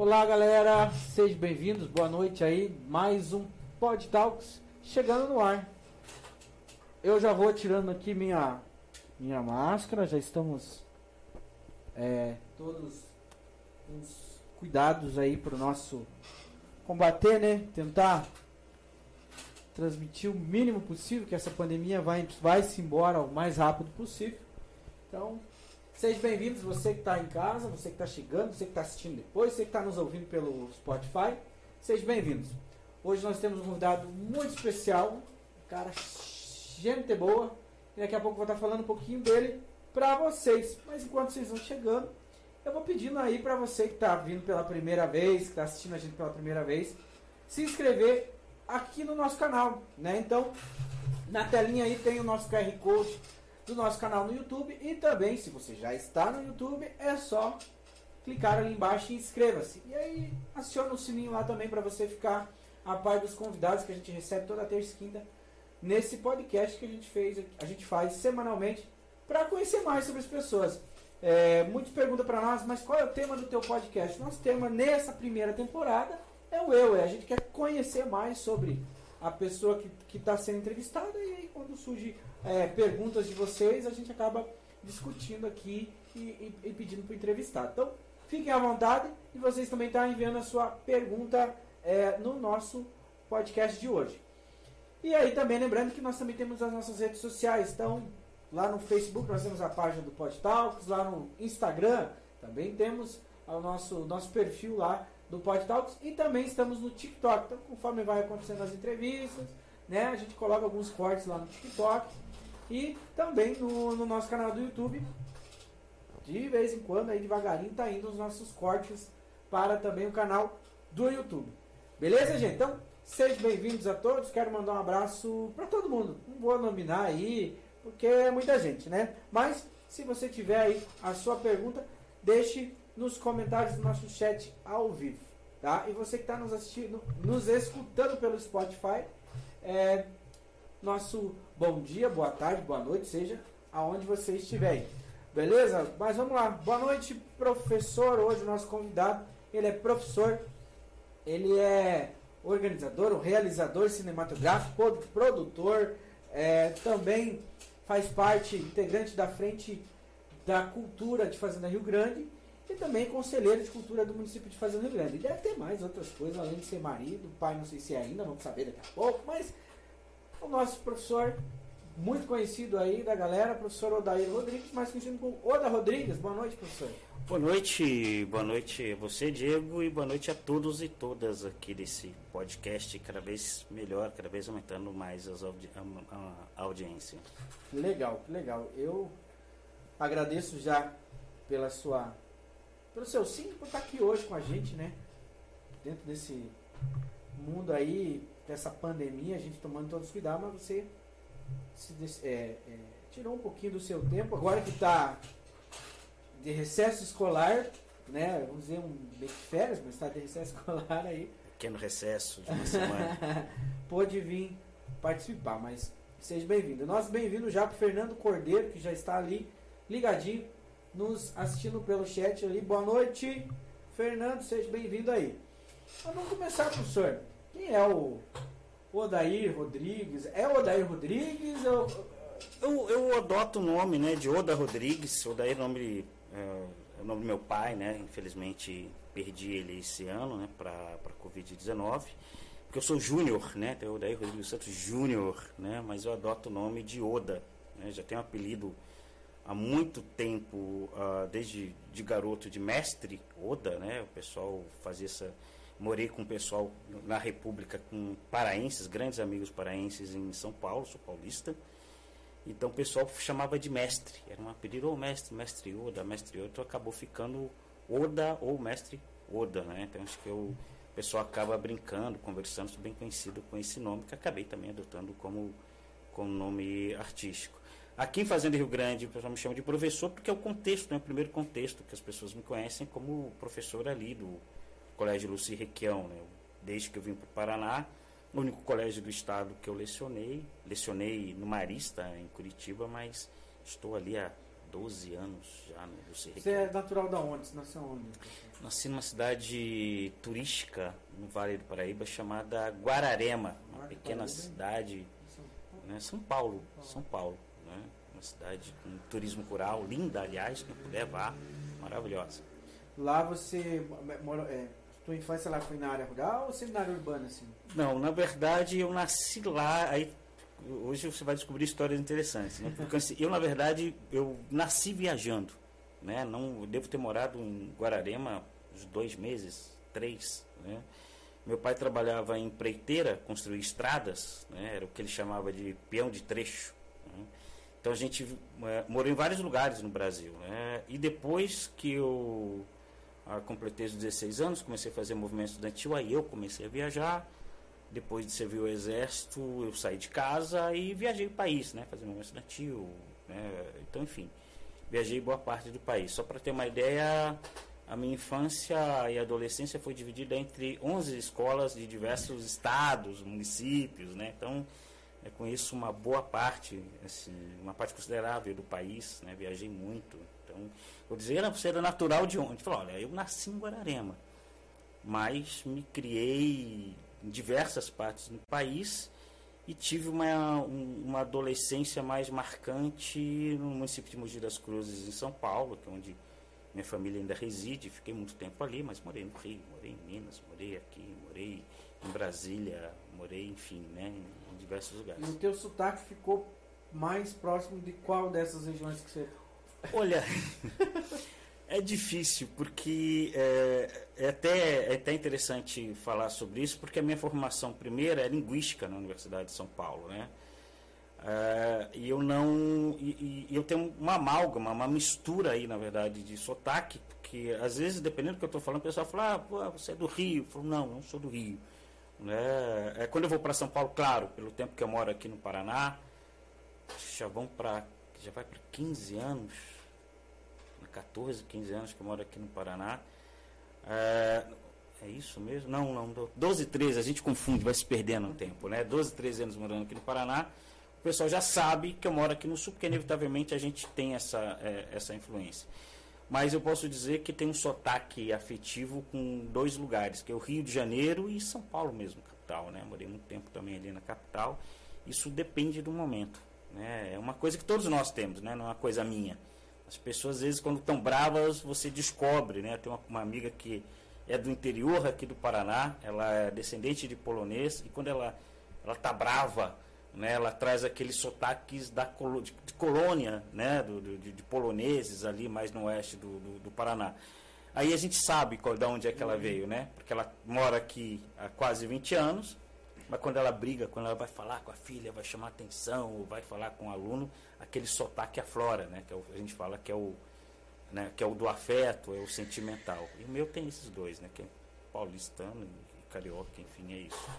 Olá galera, sejam bem-vindos, boa noite aí, mais um Pod Talks chegando no ar. Eu já vou tirando aqui minha, minha máscara, já estamos é, todos uns cuidados aí para o nosso combater, né? Tentar transmitir o mínimo possível, que essa pandemia vai, vai se embora o mais rápido possível. Então, sejam bem-vindos, você que está em casa, você que está chegando, você que está assistindo depois, você que está nos ouvindo pelo Spotify, sejam bem-vindos. Hoje nós temos um convidado muito especial, um cara gente boa, e daqui a pouco eu vou estar falando um pouquinho dele para vocês. Mas enquanto vocês vão chegando, eu vou pedindo aí para você que está vindo pela primeira vez, que está assistindo a gente pela primeira vez, se inscrever aqui no nosso canal, né? Então, na telinha aí tem o nosso QR Code do nosso canal no YouTube e também, se você já está no YouTube, é só clicar ali embaixo e inscreva-se. E aí, aciona o sininho lá também para você ficar a par dos convidados que a gente recebe toda terça e quinta nesse podcast que a gente fez, a gente faz semanalmente para conhecer mais sobre as pessoas. É, muitos perguntam para nós, mas qual é o tema do teu podcast? Nosso tema nessa primeira temporada é o eu. É, a gente quer conhecer mais sobre a pessoa que está sendo entrevistada e aí quando surge é, perguntas de vocês, a gente acaba discutindo aqui e, e, e pedindo para o entrevistado. Então, fiquem à vontade e vocês também estão tá enviando a sua pergunta é, no nosso podcast de hoje. E aí também lembrando que nós também temos as nossas redes sociais. Então, lá no Facebook nós temos a página do Podtalks, lá no Instagram também temos o nosso, nosso perfil lá do Podtalks e também estamos no TikTok. Então, conforme vai acontecendo as entrevistas, né, a gente coloca alguns cortes lá no TikTok e também no, no nosso canal do YouTube. De vez em quando, aí devagarinho, tá indo os nossos cortes para também o canal do YouTube. Beleza, gente? Então, sejam bem-vindos a todos. Quero mandar um abraço para todo mundo. Não vou nominar aí, porque é muita gente, né? Mas, se você tiver aí a sua pergunta, deixe nos comentários do nosso chat ao vivo, tá? E você que está nos assistindo, nos escutando pelo Spotify, é, nosso bom dia, boa tarde, boa noite, seja aonde você estiver. Beleza? Mas vamos lá. Boa noite, professor. Hoje o nosso convidado, ele é professor, ele é organizador, realizador cinematográfico, produtor, é, também faz parte, integrante da frente da cultura de Fazenda Rio Grande e também conselheiro de cultura do município de Fazenda Rio Grande. E deve ter mais outras coisas, além de ser marido, pai não sei se é ainda, vamos saber daqui a pouco, mas o nosso professor, muito conhecido aí da galera, professor Odair Rodrigues, mais conhecido como Oda Rodrigues. Boa noite, professor. Boa noite, boa noite a você, Diego, e boa noite a todos e todas aqui desse podcast, cada vez melhor, cada vez aumentando mais as audi a, a audiência. Legal, legal. Eu agradeço já pela sua pelo seu sim por estar aqui hoje com a gente, né? Dentro desse mundo aí, dessa pandemia, a gente tomando todos os cuidados, mas você se, é, é, tirou um pouquinho do seu tempo, agora que está de recesso escolar, né? Vamos dizer um de férias, mas está de recesso escolar aí. Pequeno recesso de uma semana. Pôde vir participar, mas seja bem-vindo. Nós bem-vindo já para Fernando Cordeiro, que já está ali ligadinho nos assistindo pelo chat ali. Boa noite, Fernando, seja bem-vindo aí. Mas vamos começar, professor. Quem é o Odair Rodrigues? É o Odair Rodrigues? Eu, eu, adoto o nome né, de Oda Rodrigues. Odair é o nome, é, é o nome do meu pai, né? Infelizmente perdi ele esse ano né, para a Covid-19. Porque eu sou júnior, né? O Odair Rodrigues Santos Júnior, né? Mas eu adoto o nome de Oda. Né, já tenho um apelido há muito tempo, uh, desde de garoto, de mestre Oda, né? O pessoal fazia essa. Morei com o pessoal na República, com paraenses, grandes amigos paraenses em São Paulo, sou paulista. Então o pessoal chamava de mestre. Era um apelido, ou mestre, mestre Oda, mestre Oda. Então acabou ficando Oda ou mestre Oda, né? Então acho que eu, o pessoal acaba brincando, conversando, sou bem conhecido com esse nome, que acabei também adotando como, como nome artístico. Aqui em Fazenda Rio Grande, o pessoal me chama de professor porque é o contexto, né, o primeiro contexto que as pessoas me conhecem como professor ali do Colégio Luci Requião. Né? Desde que eu vim para o Paraná, o único colégio do estado que eu lecionei. Lecionei no Marista, em Curitiba, mas estou ali há 12 anos já no, no Você é natural da onde? Você nasceu onde? Nasci numa cidade turística no Vale do Paraíba chamada Guararema, uma pequena cidade, né? São Paulo, São Paulo, né? Uma cidade com turismo rural, linda, aliás, quem puder vá, maravilhosa. Lá você morou, é, tua infância lá foi na área rural ou área urbana assim? Não, na verdade eu nasci lá, aí hoje você vai descobrir histórias interessantes, né? Porque assim, eu na verdade eu nasci viajando, né? Não devo ter morado em Guararema uns dois meses, três, né? Meu pai trabalhava em empreiteira, construir estradas, né? era o que ele chamava de peão de trecho. Né? Então a gente é, morou em vários lugares no Brasil. Né? E depois que eu ah, completei os 16 anos, comecei a fazer movimento estudantil, aí eu comecei a viajar. Depois de servir o exército, eu saí de casa e viajei o país, né? Fazer movimento estudantil. Né? Então, enfim, viajei boa parte do país. Só para ter uma ideia, a minha infância e adolescência foi dividida entre 11 escolas de diversos estados, municípios, né? Então, eu conheço uma boa parte, assim, uma parte considerável do país, né? Viajei muito. Então, vou dizer, você era natural de onde? Falou, olha, eu nasci em Guararema, mas me criei em diversas partes do país e tive uma, uma adolescência mais marcante no município de Mogi das Cruzes, em São Paulo, que é onde minha família ainda reside, fiquei muito tempo ali, mas morei no Rio, morei em Minas, morei aqui, morei em Brasília, morei, enfim, né, em diversos lugares. E o teu sotaque ficou mais próximo de qual dessas regiões que você... Olha, é difícil, porque é, é, até, é até interessante falar sobre isso, porque a minha formação primeira é linguística na Universidade de São Paulo, né? Uh, e eu não. E, e, eu tenho uma amálgama, uma mistura aí, na verdade, de sotaque, porque às vezes, dependendo do que eu estou falando, o pessoal fala, ah, pô, você é do Rio. Eu falo, não, não sou do Rio. Né? É, quando eu vou para São Paulo, claro, pelo tempo que eu moro aqui no Paraná, já vão para. Já vai para 15 anos, 14, 15 anos que eu moro aqui no Paraná. É, é isso mesmo? Não, não, 12, 13, a gente confunde, vai se perdendo no tempo, né? 12, 13 anos morando aqui no Paraná o pessoal já sabe que eu moro aqui no sul, porque inevitavelmente a gente tem essa, é, essa influência. Mas eu posso dizer que tem um sotaque afetivo com dois lugares, que é o Rio de Janeiro e São Paulo mesmo, capital. Né? Morei muito tempo também ali na capital. Isso depende do momento. Né? É uma coisa que todos nós temos, né? não é uma coisa minha. As pessoas, às vezes, quando estão bravas, você descobre. Né? Tem uma, uma amiga que é do interior aqui do Paraná, ela é descendente de polonês, e quando ela está brava, né? Ela traz aqueles sotaques da de, de colônia, né? Do, de, de, poloneses ali mais no oeste do, do, do, Paraná. Aí a gente sabe qual, de onde é que ela uhum. veio, né? Porque ela mora aqui há quase 20 anos, mas quando ela briga, quando ela vai falar com a filha, vai chamar atenção, ou vai falar com o aluno, aquele sotaque aflora, né? Que é o, a gente fala que é o, né? que é o do afeto, é o sentimental. E o meu tem esses dois, né? Que é paulistano e carioca, enfim, é isso.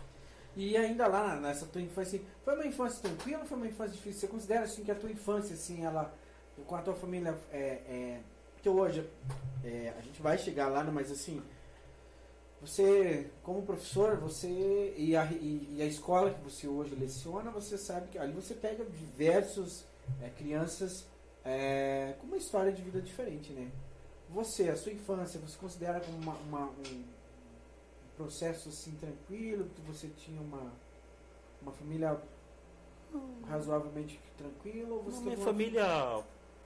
E ainda lá nessa tua infância, foi uma infância tranquila ou foi uma infância difícil? Você considera assim que a tua infância, assim, ela, com a tua família, é, é que hoje é, a gente vai chegar lá, né, mas assim, você, como professor, você e a, e, e a escola que você hoje leciona, você sabe que ali você pega diversos é, crianças é, com uma história de vida diferente, né? Você, a sua infância, você considera como uma, uma um, processo assim tranquilo, que você tinha uma, uma família razoavelmente tranquila? Ou você Não, minha família,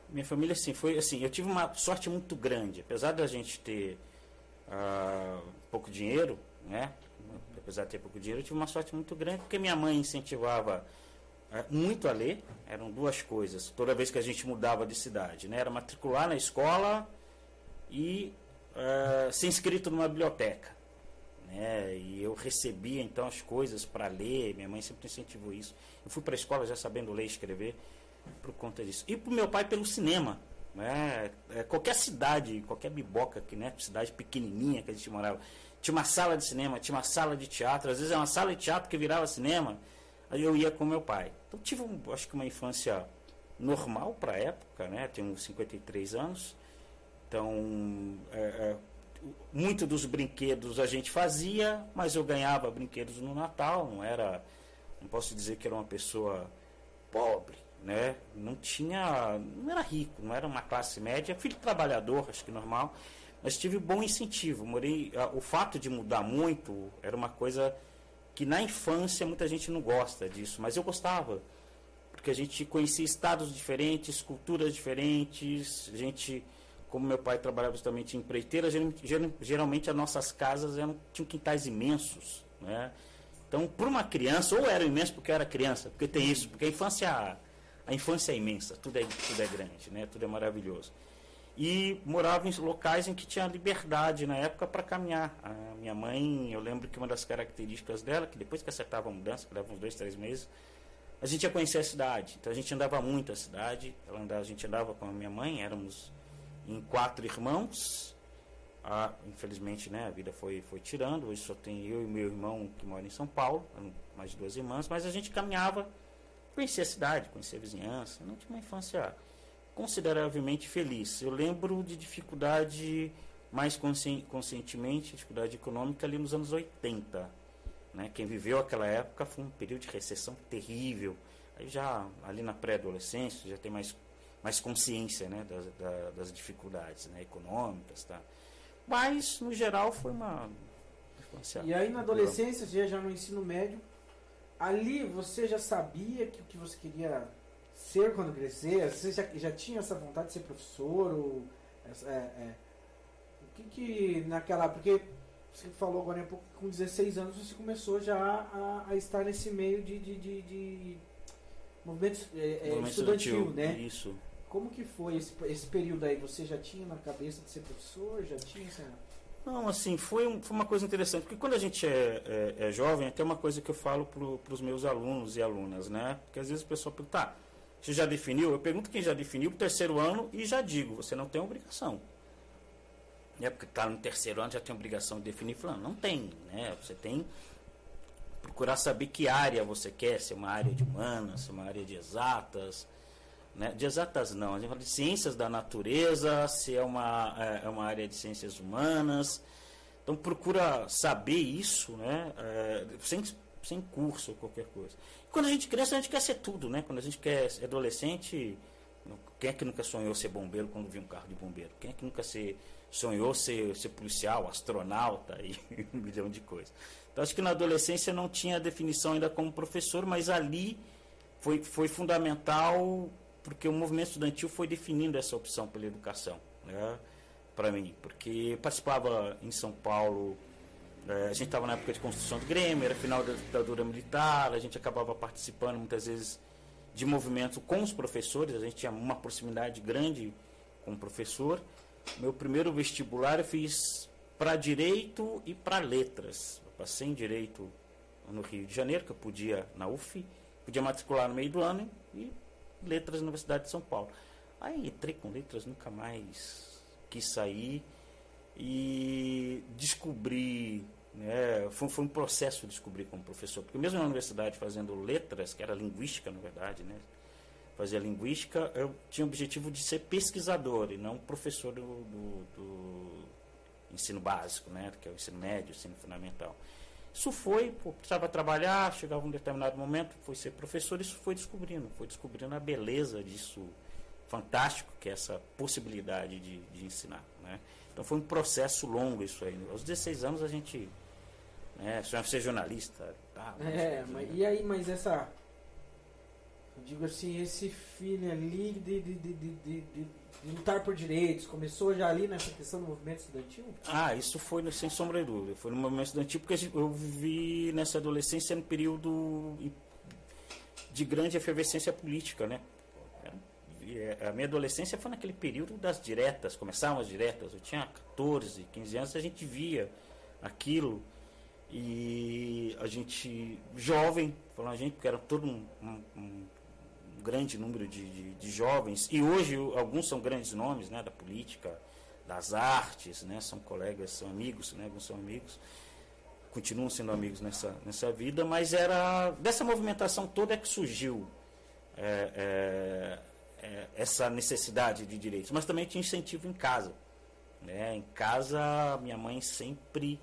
minha família sim, foi assim, eu tive uma sorte muito grande, apesar da gente ter uh, pouco dinheiro, né? Apesar de ter pouco dinheiro, eu tive uma sorte muito grande porque minha mãe incentivava uh, muito a ler. Eram duas coisas. Toda vez que a gente mudava de cidade, né? Era matricular na escola e uh, ser inscrito numa biblioteca né? E eu recebia então as coisas para ler, minha mãe sempre incentivou isso. Eu fui para a escola já sabendo ler e escrever por conta disso. E para meu pai pelo cinema. Né? É, qualquer cidade, qualquer biboca aqui, né? Cidade pequenininha que a gente morava, tinha uma sala de cinema, tinha uma sala de teatro, às vezes é uma sala de teatro que virava cinema, aí eu ia com meu pai. Então tive, um, acho que uma infância normal para a época, né? Tenho 53 anos, então é, é, muito dos brinquedos a gente fazia, mas eu ganhava brinquedos no Natal, não era, não posso dizer que era uma pessoa pobre, né? Não tinha, não era rico, não era uma classe média, filho trabalhador, acho que normal, mas tive bom incentivo. Morei, o fato de mudar muito era uma coisa que na infância muita gente não gosta disso, mas eu gostava, porque a gente conhecia estados diferentes, culturas diferentes, a gente como meu pai trabalhava justamente em empreiteira, geralmente as nossas casas eram, tinham quintais imensos, né? Então, para uma criança, ou era imenso porque eu era criança, porque tem isso, porque a infância, a infância é imensa, tudo é, tudo é grande, né? Tudo é maravilhoso. E morava em locais em que tinha liberdade na época para caminhar. A minha mãe, eu lembro que uma das características dela, que depois que acertava a mudança, que leva uns dois, três meses, a gente ia conhecer a cidade. Então a gente andava muito a cidade. Ela andava, a gente andava com a minha mãe, éramos em quatro irmãos. Ah, infelizmente, né, a vida foi, foi tirando. Hoje só tem eu e meu irmão que mora em São Paulo, mais duas irmãs, mas a gente caminhava, conhecia a cidade, conhecia a vizinhança. Não tinha uma infância consideravelmente feliz. Eu lembro de dificuldade mais consci conscientemente, dificuldade econômica ali nos anos 80. Né? Quem viveu aquela época foi um período de recessão terrível. Aí já ali na pré-adolescência já tem mais, mais consciência né? das, da, das dificuldades né? econômicas. Tá? Mas, no geral, foi uma. E aí na adolescência, já no ensino médio, ali você já sabia que o que você queria ser quando crescer? Você já, já tinha essa vontade de ser professor? Ou, é, é, o que que naquela. Porque você falou agora um pouco que com 16 anos você começou já a, a estar nesse meio de, de, de, de movimento, é, é estudantil, né? Isso. Como que foi esse, esse período aí? Você já tinha na cabeça de ser professor? Já tinha essa... Não, assim, foi, um, foi uma coisa interessante, porque quando a gente é, é, é jovem, até uma coisa que eu falo para os meus alunos e alunas, né? Porque às vezes o pessoal pergunta, tá, você já definiu? Eu pergunto quem já definiu para o terceiro ano e já digo, você não tem obrigação. É porque está no terceiro ano já tem obrigação de definir, falando, não tem, né? Você tem procurar saber que área você quer, se é uma área de humanas, se é uma área de exatas, né? de exatas não, a gente fala de ciências da natureza, se é uma, é, é uma área de ciências humanas. Então procura saber isso, né? É, sem, sem curso ou qualquer coisa. Quando a gente cresce, a gente quer ser tudo, né? Quando a gente quer ser adolescente, quem é que nunca sonhou ser bombeiro quando viu um carro de bombeiro? Quem é que nunca ser, sonhou ser, ser policial, astronauta e um milhão de coisas? Então acho que na adolescência não tinha definição ainda como professor, mas ali foi, foi fundamental porque o movimento estudantil foi definindo essa opção pela educação, né? Para mim, porque participava em São Paulo é, a gente estava na época de construção do Grêmio, era final da ditadura militar, a gente acabava participando muitas vezes de movimentos com os professores, a gente tinha uma proximidade grande com o professor. Meu primeiro vestibular eu fiz para direito e para letras. Eu passei em direito no Rio de Janeiro, que eu podia na UF, podia matricular no meio do ano e letras na Universidade de São Paulo. Aí entrei com letras, nunca mais quis sair e descobri né, foi, foi, um processo descobrir como professor, porque mesmo na universidade fazendo letras, que era linguística na verdade, né, fazia linguística, eu tinha o objetivo de ser pesquisador e não professor do, do, do ensino básico, né, que é o ensino médio, ensino fundamental. Isso foi, pô, precisava trabalhar, chegava um determinado momento, foi ser professor, isso foi descobrindo, foi descobrindo a beleza disso fantástico, que é essa possibilidade de, de ensinar. Né? Então foi um processo longo isso aí. Aos 16 anos a gente né? Sonhava ser jornalista. Tá, é, mas, e aí, mas essa. Eu digo assim, esse filho ali de, de, de, de, de lutar por direitos, começou já ali nessa questão do movimento estudantil? Ah, isso foi sem sombra de dúvida. Foi no movimento estudantil porque eu vivi nessa adolescência no período de grande efervescência política, né? A minha adolescência foi naquele período das diretas, começavam as diretas. Eu tinha 14, 15 anos, a gente via aquilo. E a gente, jovem, falando a gente, porque era todo um, um grande número de, de, de, jovens, e hoje alguns são grandes nomes né, da política, das artes, né, são colegas, são amigos, né, alguns são amigos, continuam sendo amigos nessa, nessa vida, mas era dessa movimentação toda é que surgiu é, é, é, essa necessidade de direitos, mas também tinha incentivo em casa. Né? Em casa, minha mãe sempre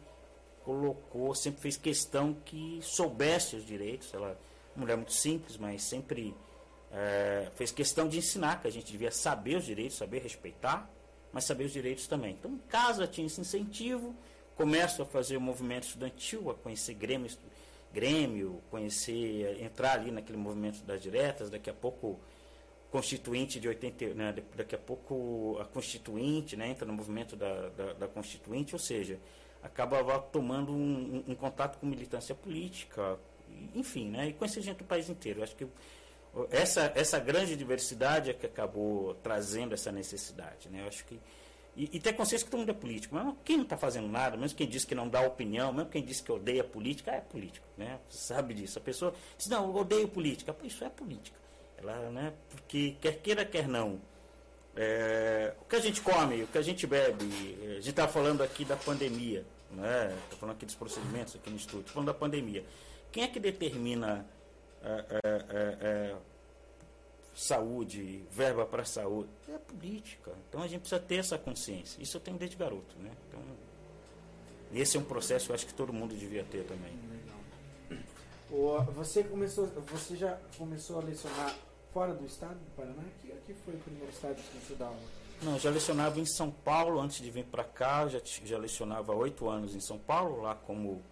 colocou, sempre fez questão que soubesse os direitos. Ela mulher muito simples, mas sempre é, fez questão de ensinar que a gente devia saber os direitos, saber respeitar, mas saber os direitos também. Então, em casa tinha esse incentivo, começo a fazer o movimento estudantil, a conhecer Grêmio, Grêmio, conhecer, entrar ali naquele movimento das diretas, daqui a pouco constituinte de 80, né, daqui a pouco a constituinte, né, entra no movimento da, da, da constituinte, ou seja, acabava tomando um, um, um, contato com militância política, enfim, né, e conhecer gente do país inteiro. Acho que essa, essa grande diversidade é que acabou trazendo essa necessidade, né, eu acho que e, e ter consciência que todo mundo é político. Mas quem não está fazendo nada, mesmo quem diz que não dá opinião, mesmo quem diz que odeia política, é político. Né? Você sabe disso. A pessoa diz, não, eu odeio política. Isso é política. Ela, né, porque quer queira, quer não. É, o que a gente come, o que a gente bebe, a gente está falando aqui da pandemia, né? Está falando aqui dos procedimentos aqui no estudo, falando da pandemia. Quem é que determina é, é, é, é saúde, verba para saúde? É política. Então a gente precisa ter essa consciência. Isso eu tenho desde garoto, né? Então, esse é um processo que eu acho que todo mundo devia ter também. Você começou, você já começou a lecionar fora do estado do Paraná? Aqui, aqui foi o primeiro estado que você dá aula? Não, já lecionava em São Paulo antes de vir para cá. Já, já lecionava oito anos em São Paulo, lá como.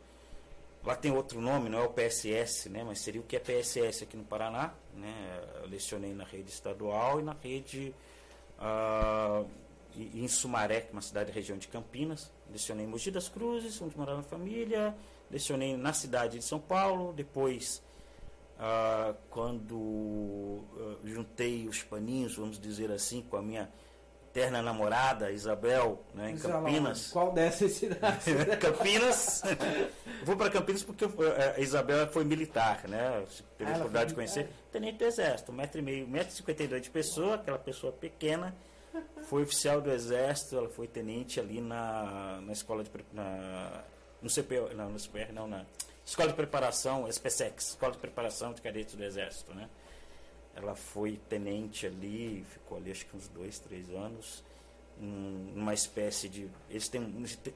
Lá tem outro nome, não é o PSS, né? Mas seria o que é PSS aqui no Paraná. Né? Eu lecionei na rede estadual e na rede. Uh, em Sumaré, que é uma cidade da região de Campinas. Lecionei em Mogi das Cruzes, onde morava a família. Lecionei na cidade de São Paulo. Depois ah, quando uh, juntei os paninhos, vamos dizer assim, com a minha terna namorada, Isabel, né, em Campinas. Qual dessas cidades? Campinas. Vou para Campinas porque a Isabel foi militar, né? Teve a oportunidade de conhecer. Tenente do Exército, um metro e meio, metro e cinquenta e dois de pessoa, aquela pessoa pequena. Foi oficial do Exército, ela foi tenente ali na, na escola de. Na, no CPO, não, no CPR, não, na Escola de Preparação, SPSEX, Escola de Preparação de Cadetes do Exército, né? Ela foi tenente ali, ficou ali acho que uns dois, três anos, numa espécie de. Eles têm,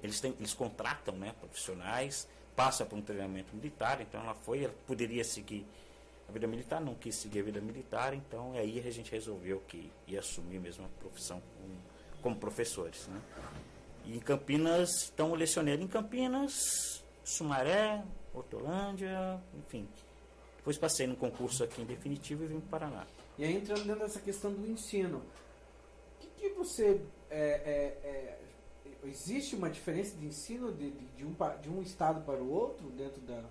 eles têm, eles contratam né, profissionais, passa por um treinamento militar, então ela foi, ela poderia seguir a vida militar, não quis seguir a vida militar, então aí a gente resolveu que ia assumir mesmo a profissão como, como professores. Né? E em Campinas, então eu lecionei em Campinas, Sumaré, Hortolândia, enfim. Depois passei no concurso aqui em definitivo e vim para o Paraná. E aí entrando dentro dessa questão do ensino, o que, que você. É, é, é, existe uma diferença de ensino de, de, de, um, de um estado para o outro dentro da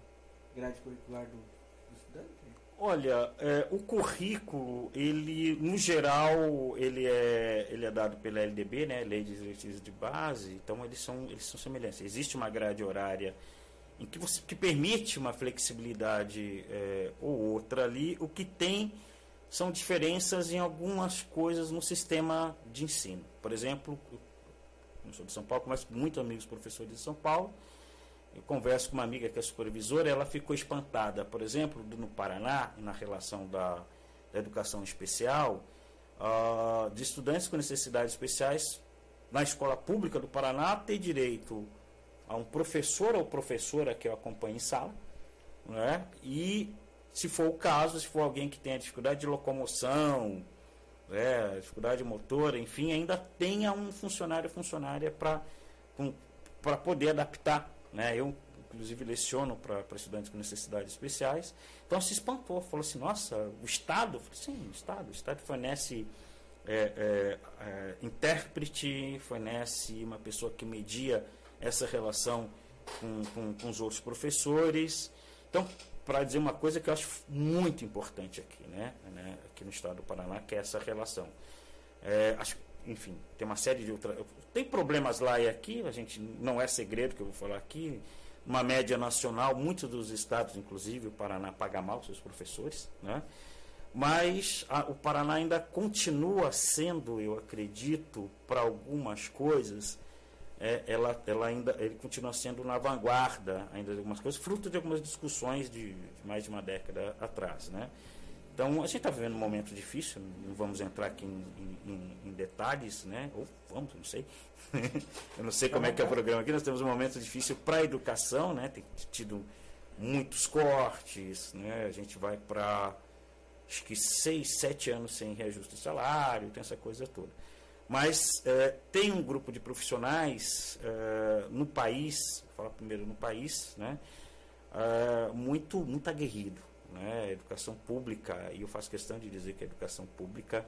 grade curricular do, do estudante? Olha, é, o currículo, ele, no geral, ele é, ele é dado pela LDB, né, Lei de Diretrizes de Base, então eles são, eles são semelhantes. Existe uma grade horária em que, você, que permite uma flexibilidade é, ou outra ali, o que tem são diferenças em algumas coisas no sistema de ensino. Por exemplo, eu sou de São Paulo, com muitos amigos professores de São Paulo, eu converso com uma amiga que é supervisora, ela ficou espantada, por exemplo, no Paraná, na relação da, da educação especial, uh, de estudantes com necessidades especiais na escola pública do Paraná ter direito a um professor ou professora que eu acompanho em sala, né? e se for o caso, se for alguém que tenha dificuldade de locomoção, né? dificuldade motora, enfim, ainda tenha um funcionário ou funcionária para poder adaptar. Né? Eu, inclusive, leciono para estudantes com necessidades especiais. Então se espantou, falou assim, nossa, o Estado? Falei, sim, o Estado. O Estado fornece é, é, é, intérprete, fornece uma pessoa que media essa relação com, com, com os outros professores. Então, para dizer uma coisa que eu acho muito importante aqui, né, né, aqui no estado do Paraná, que é essa relação. É, acho, enfim, tem uma série de outras. Tem problemas lá e aqui, a gente não é segredo que eu vou falar aqui. Uma média nacional, muitos dos estados, inclusive o Paraná, paga mal seus professores, né? mas a, o Paraná ainda continua sendo, eu acredito, para algumas coisas, é, ela, ela ainda ele continua sendo na vanguarda ainda de algumas coisas, fruto de algumas discussões de, de mais de uma década atrás, né? Então a gente está vivendo um momento difícil, não vamos entrar aqui em, em, em detalhes, né? Ou vamos, não sei. Eu não sei como é que é o programa aqui. Nós temos um momento difícil para a educação, né? Tem tido muitos cortes, né? A gente vai para acho que seis, sete anos sem reajuste de salário, tem essa coisa toda. Mas é, tem um grupo de profissionais é, no país, vou falar primeiro no país, né, é, muito, muito aguerrido. Né, educação pública, e eu faço questão de dizer que a educação pública,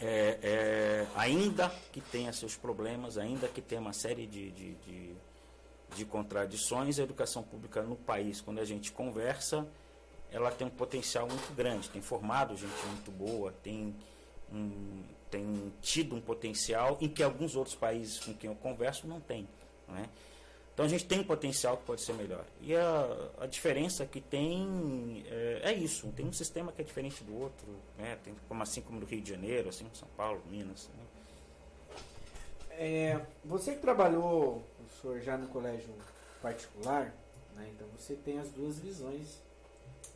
é, é, ainda que tenha seus problemas, ainda que tenha uma série de, de, de, de contradições, a educação pública no país, quando a gente conversa, ela tem um potencial muito grande, tem formado gente muito boa, tem, um, tem tido um potencial em que alguns outros países com quem eu converso não tem. Né? Então a gente tem um potencial que pode ser melhor. E a, a diferença que tem é, é, isso, tem um sistema que é diferente do outro, né? tem, como assim como no Rio de Janeiro, assim como São Paulo, Minas. Né? É, você que trabalhou, o senhor já no colégio particular, né? então você tem as duas visões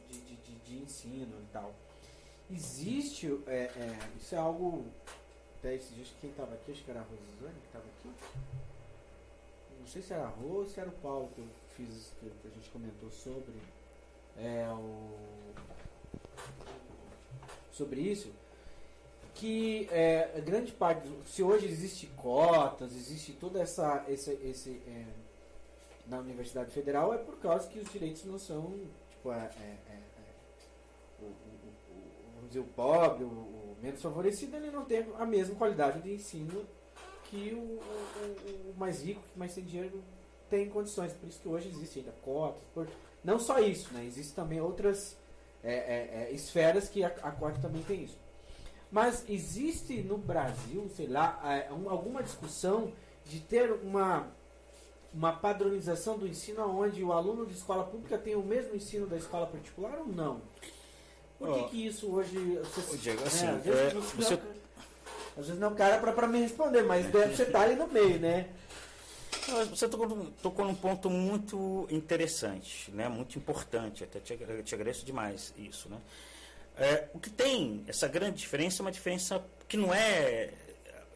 de, de, de, de ensino e tal. Existe, é, é, isso é algo, até esses dias, quem estava aqui, acho que era a Rosane que estava aqui, não sei se era a Rô ou se era o Paulo que eu fiz, que a gente comentou sobre, é, o, sobre isso, que é, grande parte, se hoje existe cotas, existe toda essa, esse, esse é, na Universidade Federal, é por causa que os direitos não são tipo, é, é, vamos dizer, o pobre, o, o, menos favorecido, ele não tem a mesma qualidade de ensino que o, mais rico, que mais tem dinheiro, tem condições. Por isso que hoje existe ainda cotas. Por, não só isso, né? Existem também outras é, esferas que a, a também tem isso. Mas existe no Brasil, sei lá, alguma discussão de ter uma uma padronização do ensino onde o aluno de escola pública tem o mesmo ensino da escola particular ou não? Por que, oh, que isso hoje. Você, Diego, assim, né, às, vezes, é, você... não, às vezes não cara para me responder, mas deve você estar tá ali no meio, né? Você tocou, tocou num ponto muito interessante, né? muito importante, até te, te agradeço demais isso. Né? É, o que tem essa grande diferença é uma diferença que não é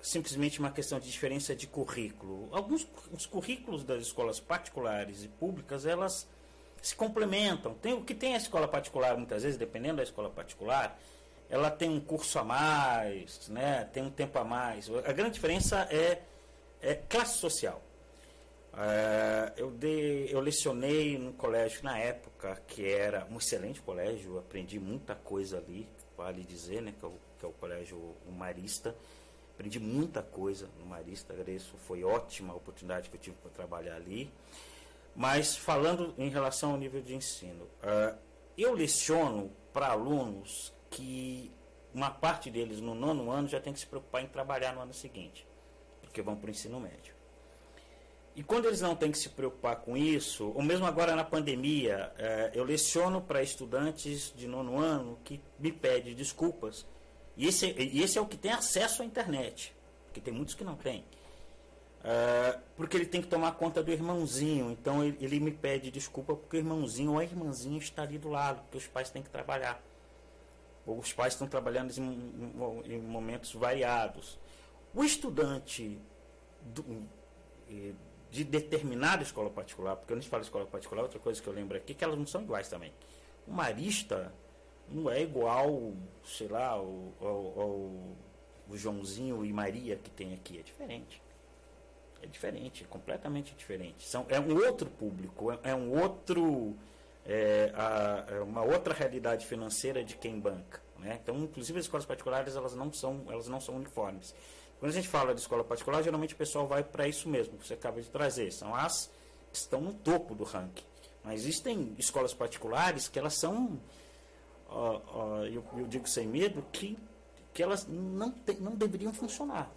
simplesmente uma questão de diferença de currículo. Alguns os currículos das escolas particulares e públicas, elas se complementam. Tem o que tem a escola particular, muitas vezes, dependendo da escola particular, ela tem um curso a mais, né? tem um tempo a mais. A grande diferença é, é classe social. É, eu, dei, eu lecionei no colégio na época, que era um excelente colégio, aprendi muita coisa ali, vale dizer, né, que é o, que é o colégio Marista. Aprendi muita coisa no Marista, agradeço, foi ótima a oportunidade que eu tive para trabalhar ali. Mas falando em relação ao nível de ensino, uh, eu leciono para alunos que uma parte deles no nono ano já tem que se preocupar em trabalhar no ano seguinte, porque vão para o ensino médio. E quando eles não têm que se preocupar com isso, ou mesmo agora na pandemia, uh, eu leciono para estudantes de nono ano que me pedem desculpas e esse, e esse é o que tem acesso à internet, porque tem muitos que não têm. Uh, porque ele tem que tomar conta do irmãozinho, então ele, ele, me pede desculpa porque o irmãozinho ou a irmãzinha está ali do lado, porque os pais têm que trabalhar. Ou os pais estão trabalhando em, em momentos variados. O estudante do, de determinada escola particular, porque eu não falo escola particular, outra coisa que eu lembro aqui, é que elas não são iguais também. O marista não é igual, sei lá, ao, ao, o Joãozinho e Maria que tem aqui. É diferente. É diferente, completamente diferente. São, é um outro público, é, é um outro. É, a, é uma outra realidade financeira de quem banca. Né? Então, inclusive as escolas particulares elas não são, elas não são uniformes. Quando a gente fala de escola particular, geralmente o pessoal vai para isso mesmo que você acaba de trazer. São as que estão no topo do ranking. Mas existem escolas particulares que elas são eu, eu, digo sem medo, que, que elas não, tem, não deveriam funcionar.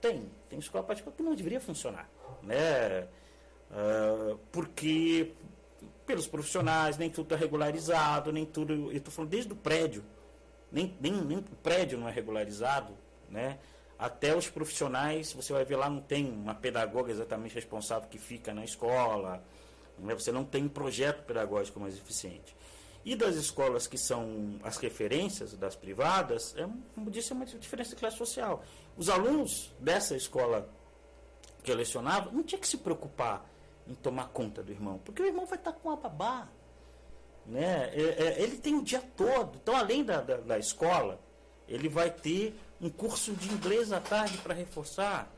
Tem, tem escola particular que não deveria funcionar. Né? Uh, porque pelos profissionais, nem tudo é regularizado, nem tudo. Eu estou falando desde o prédio, nem, nem, nem o prédio não é regularizado, né? Até os profissionais, você vai ver lá, não tem uma pedagoga exatamente responsável que fica na escola, né? você não tem um projeto pedagógico mais eficiente. E das escolas que são as referências das privadas, é, como disse, é uma diferença de classe social. Os alunos dessa escola que eu lecionava não tinha que se preocupar em tomar conta do irmão, porque o irmão vai estar com a babá. Né? É, é, ele tem o dia todo. Então, além da, da, da escola, ele vai ter um curso de inglês à tarde para reforçar.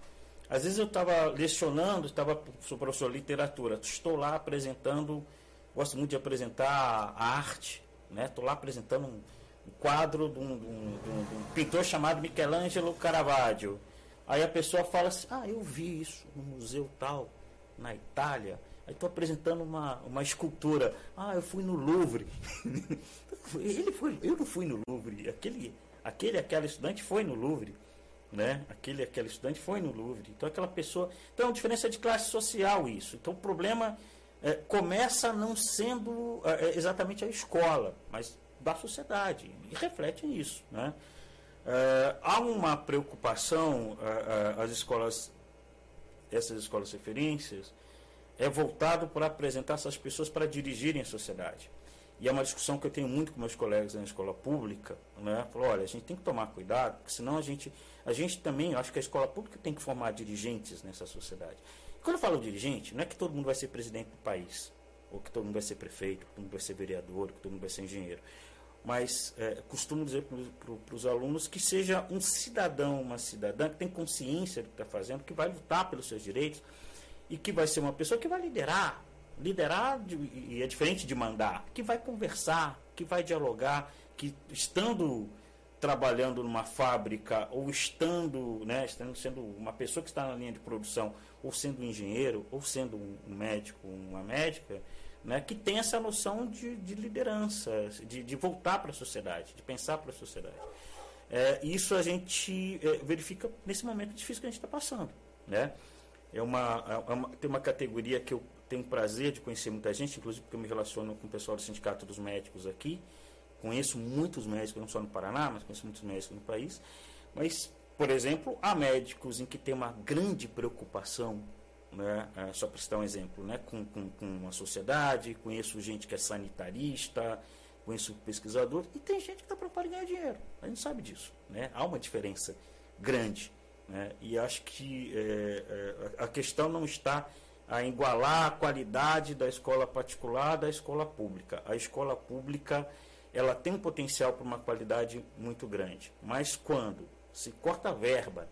Às vezes eu estava lecionando, estava sou professor de literatura, estou lá apresentando, gosto muito de apresentar a arte, né? Estou lá apresentando um, um quadro de um, de, um, de um, pintor chamado Michelangelo Caravaggio. Aí a pessoa fala assim, ah, eu vi isso no museu tal, na Itália. Aí estou apresentando uma, uma escultura. Ah, eu fui no Louvre. Ele foi, eu não fui no Louvre. Aquele, aquele aquela estudante foi no Louvre. Né? Aquele aquela estudante foi no Louvre. Então aquela pessoa. Então, diferença de classe social isso. Então o problema é, começa não sendo é, é exatamente a escola, mas da sociedade. E reflete nisso. Né? É, há uma preocupação, é, é, as escolas, essas escolas referências, é voltado para apresentar essas pessoas para dirigirem a sociedade. E é uma discussão que eu tenho muito com meus colegas na escola pública, né? Falou, olha, a gente tem que tomar cuidado, porque senão a gente, a gente também, acho que a escola pública tem que formar dirigentes nessa sociedade. Quando eu falo dirigente, não é que todo mundo vai ser presidente do país, ou que todo mundo vai ser prefeito, que todo mundo vai ser vereador, que todo mundo vai ser engenheiro. Mas é, costumo dizer para os alunos que seja um cidadão, uma cidadã que tem consciência do que está fazendo, que vai lutar pelos seus direitos, e que vai ser uma pessoa que vai liderar. Liderar, de, e é diferente de mandar, que vai conversar, que vai dialogar, que estando trabalhando numa fábrica ou estando, né, estando sendo uma pessoa que está na linha de produção, ou sendo um engenheiro, ou sendo um médico, uma médica, né, que tem essa noção de, de liderança, de, de voltar para a sociedade, de pensar para a sociedade. É, isso a gente é, verifica nesse momento difícil que a gente está passando. Né? É uma, é uma, tem uma categoria que eu tenho prazer de conhecer muita gente, inclusive porque eu me relaciono com o pessoal do Sindicato dos Médicos aqui. Conheço muitos médicos, não só no Paraná, mas conheço muitos médicos no país. Mas, por exemplo, há médicos em que tem uma grande preocupação, né, é, só para citar um exemplo, né, com, com, com sociedade, conheço gente que é sanitarista, conheço pesquisador, e tem gente que está preocupada em ganhar dinheiro. A gente sabe disso. Né? Há uma diferença grande. Né? E acho que é, é, a questão não está a igualar a qualidade da escola particular da escola pública. A escola pública ela tem um potencial para uma qualidade muito grande, mas quando se corta a verba,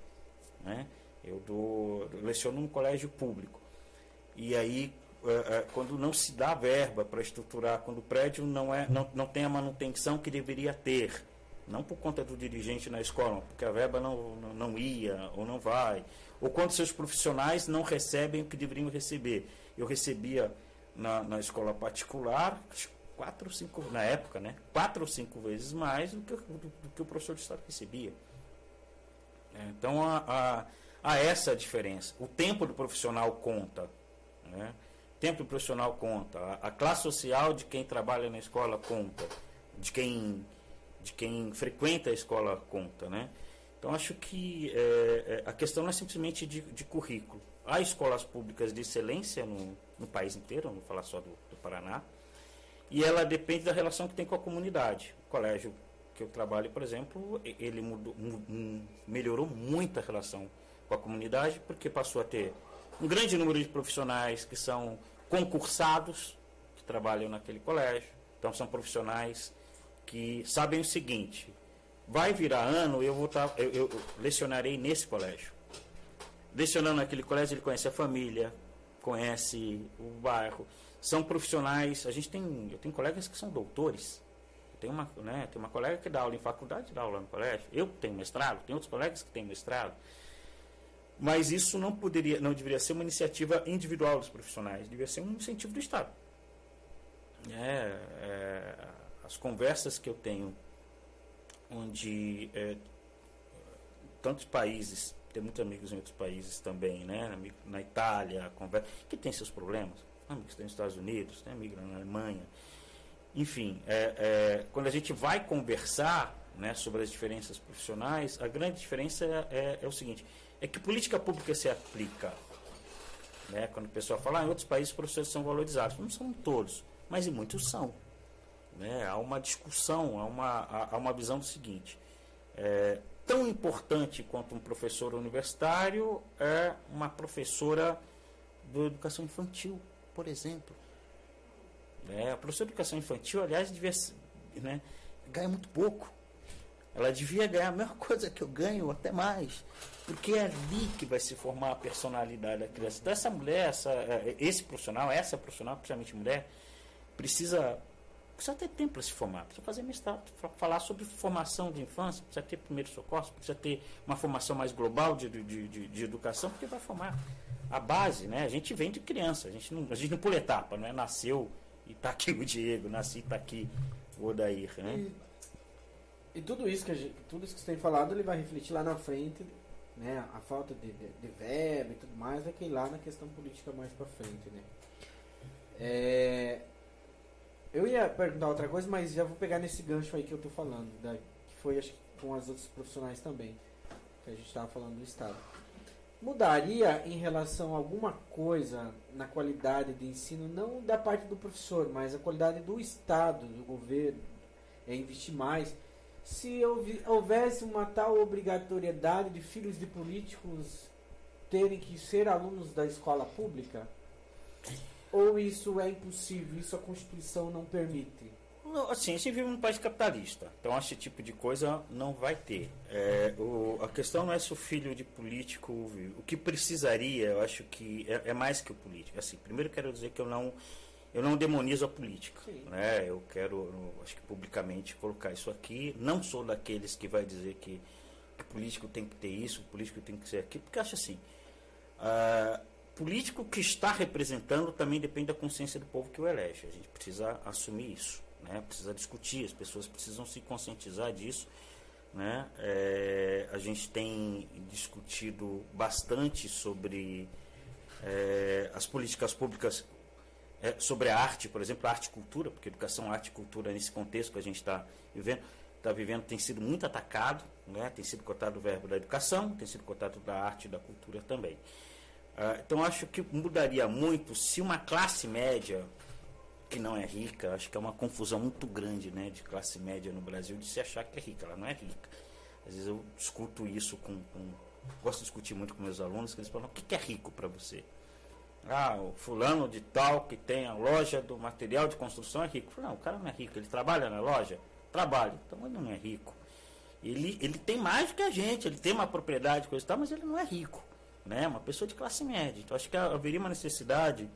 né? Eu, dou, leciono num colégio público, e aí é, é, quando não se dá verba para estruturar, quando o prédio não, é, não, não tem a manutenção que deveria ter, não por conta do dirigente na escola, porque a verba não, não, não ia ou não vai. Ou quando seus profissionais não recebem o que deveriam receber. Eu recebia na, na escola particular quatro cinco, na época, né? Quatro ou cinco vezes mais do que, do, do que o professor de Estado recebia. Então há, há, há, essa diferença. O tempo do profissional conta. Né? O tempo do profissional conta. A, a classe social de quem trabalha na escola conta. De quem de quem frequenta a escola conta, né? Então acho que é, é, a questão não é simplesmente de, de, currículo. Há escolas públicas de excelência no, no país inteiro, não vou falar só do, do, Paraná, e ela depende da relação que tem com a comunidade. O colégio que eu trabalho, por exemplo, ele mudou, melhorou muito a relação com a comunidade, porque passou a ter um grande número de profissionais que são concursados, que trabalham naquele colégio. Então são profissionais que sabem o seguinte: vai virar ano, eu vou estar, tá, eu, eu lecionarei nesse colégio. Lecionando naquele colégio, ele conhece a família, conhece o bairro. São profissionais. A gente tem, eu tenho colegas que são doutores. Tem uma, né, tem uma colega que dá aula em faculdade, dá aula no colégio. Eu tenho mestrado, tem outros colegas que têm mestrado. Mas isso não poderia, não deveria ser uma iniciativa individual dos profissionais, deveria ser um incentivo do Estado. É, é, as conversas que eu tenho, onde é, tantos países, tem muitos amigos em outros países também, né? Na Itália, conversa, que tem seus problemas. Amigos tem nos Estados Unidos, tem amigos na Alemanha. Enfim, é, é, quando a gente vai conversar né, sobre as diferenças profissionais, a grande diferença é, é, é o seguinte, é que política pública se aplica. Né? Quando o pessoal fala, ah, em outros países os professores são valorizados. Não são todos, mas em muitos são. Né? Há uma discussão, há uma, há uma visão do seguinte: é, tão importante quanto um professor universitário é uma professora de educação infantil, por exemplo. Né? A professora de educação infantil, aliás, devia né, ganha muito pouco. Ela devia ganhar a mesma coisa que eu ganho, até mais. Porque é ali que vai se formar a personalidade da criança. Então, essa mulher, essa, é, esse profissional, essa profissional, principalmente mulher, precisa, precisa ter tempo para se formar, precisa fazer mestrado, falar sobre formação de infância, precisa ter primeiro socorro, precisa ter uma formação mais global de, de, de, de educação, porque vai formar a base, né? A gente vem de criança, a gente não, a gente não pula etapa, não é? Nasceu e está aqui o Diego, nasci e está aqui o Odair, né? E, e, tudo isso que gente, tudo isso que você tem falado, ele vai refletir lá na frente, né? A falta de, de, de verba e tudo mais vai cair lá na questão política mais para frente, né? É, eu ia perguntar outra coisa, mas já vou pegar nesse gancho aí que eu tô falando, da, que foi acho que com as outras profissionais também, que a gente estava falando do Estado mudaria em relação a alguma coisa na qualidade de ensino, não da parte do professor, mas a qualidade do Estado, do governo, é investir mais. Se houvesse uma tal obrigatoriedade de filhos de políticos terem que ser alunos da escola pública? Ou isso é impossível, isso a Constituição não permite? Assim, a gente vive num país capitalista, então esse tipo de coisa não vai ter. É, o, a questão não é se o filho de político. O que precisaria, eu acho que é, é, mais que o político. Assim, primeiro quero dizer que eu não, eu não demonizo a política. Né? Eu quero, acho que publicamente, colocar isso aqui. Não sou daqueles que vai dizer que, que o político tem que ter isso, o político tem que ser aqui, porque acho assim. Uh, político que está representando também depende da consciência do povo que o elege. A gente precisa assumir isso né? precisa discutir, as pessoas precisam se conscientizar disso. Né? É, a gente tem discutido bastante sobre é, as políticas públicas, é, sobre a arte, por exemplo, a arte e cultura, porque educação, arte e cultura, nesse contexto que a gente está vivendo, está vivendo, tem sido muito atacado, né? tem sido cortado o verbo da educação, tem sido cortado da arte e da cultura também. Ah, então, acho que mudaria muito se uma classe média que não é rica, acho que é uma confusão muito grande né, de classe média no Brasil de se achar que é rica. Ela não é rica. Às vezes eu discuto isso com. com gosto de discutir muito com meus alunos, que eles falam: o que é rico para você? Ah, o fulano de tal que tem a loja do material de construção é rico. Não, o cara não é rico, ele trabalha na loja? Trabalha, então ele não é rico. Ele, ele tem mais que a gente, ele tem uma propriedade, coisa e tal, mas ele não é rico. Né? Uma pessoa de classe média. Então acho que haveria uma necessidade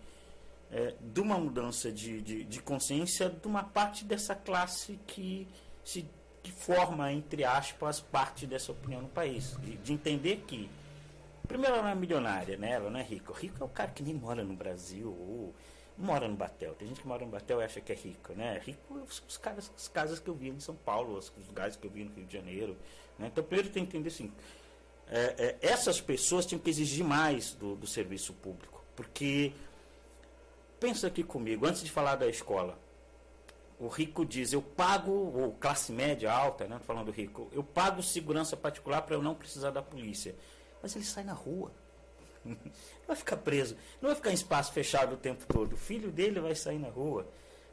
é, de uma mudança de, de, de, consciência de uma parte dessa classe que se que forma, entre aspas, parte dessa opinião no país. De, de, entender que, primeiro, ela não é milionária, né? ela não é rica. O rico é o cara que nem mora no Brasil ou mora no Batel. Tem gente que mora no Batel e acha que é rico. Né? Rico são os caras, as casas que eu vi em São Paulo, os lugares que eu vi no Rio de Janeiro. Né? Então, primeiro tem que entender assim, é, é, essas pessoas tinham que exigir mais do, do serviço público. Porque pensa aqui comigo, antes de falar da escola. O rico diz, eu pago, ou classe média alta, né, falando do rico, eu pago segurança particular para eu não precisar da polícia. Mas ele sai na rua. Não vai ficar preso, não vai ficar em espaço fechado o tempo todo. O filho dele vai sair na rua.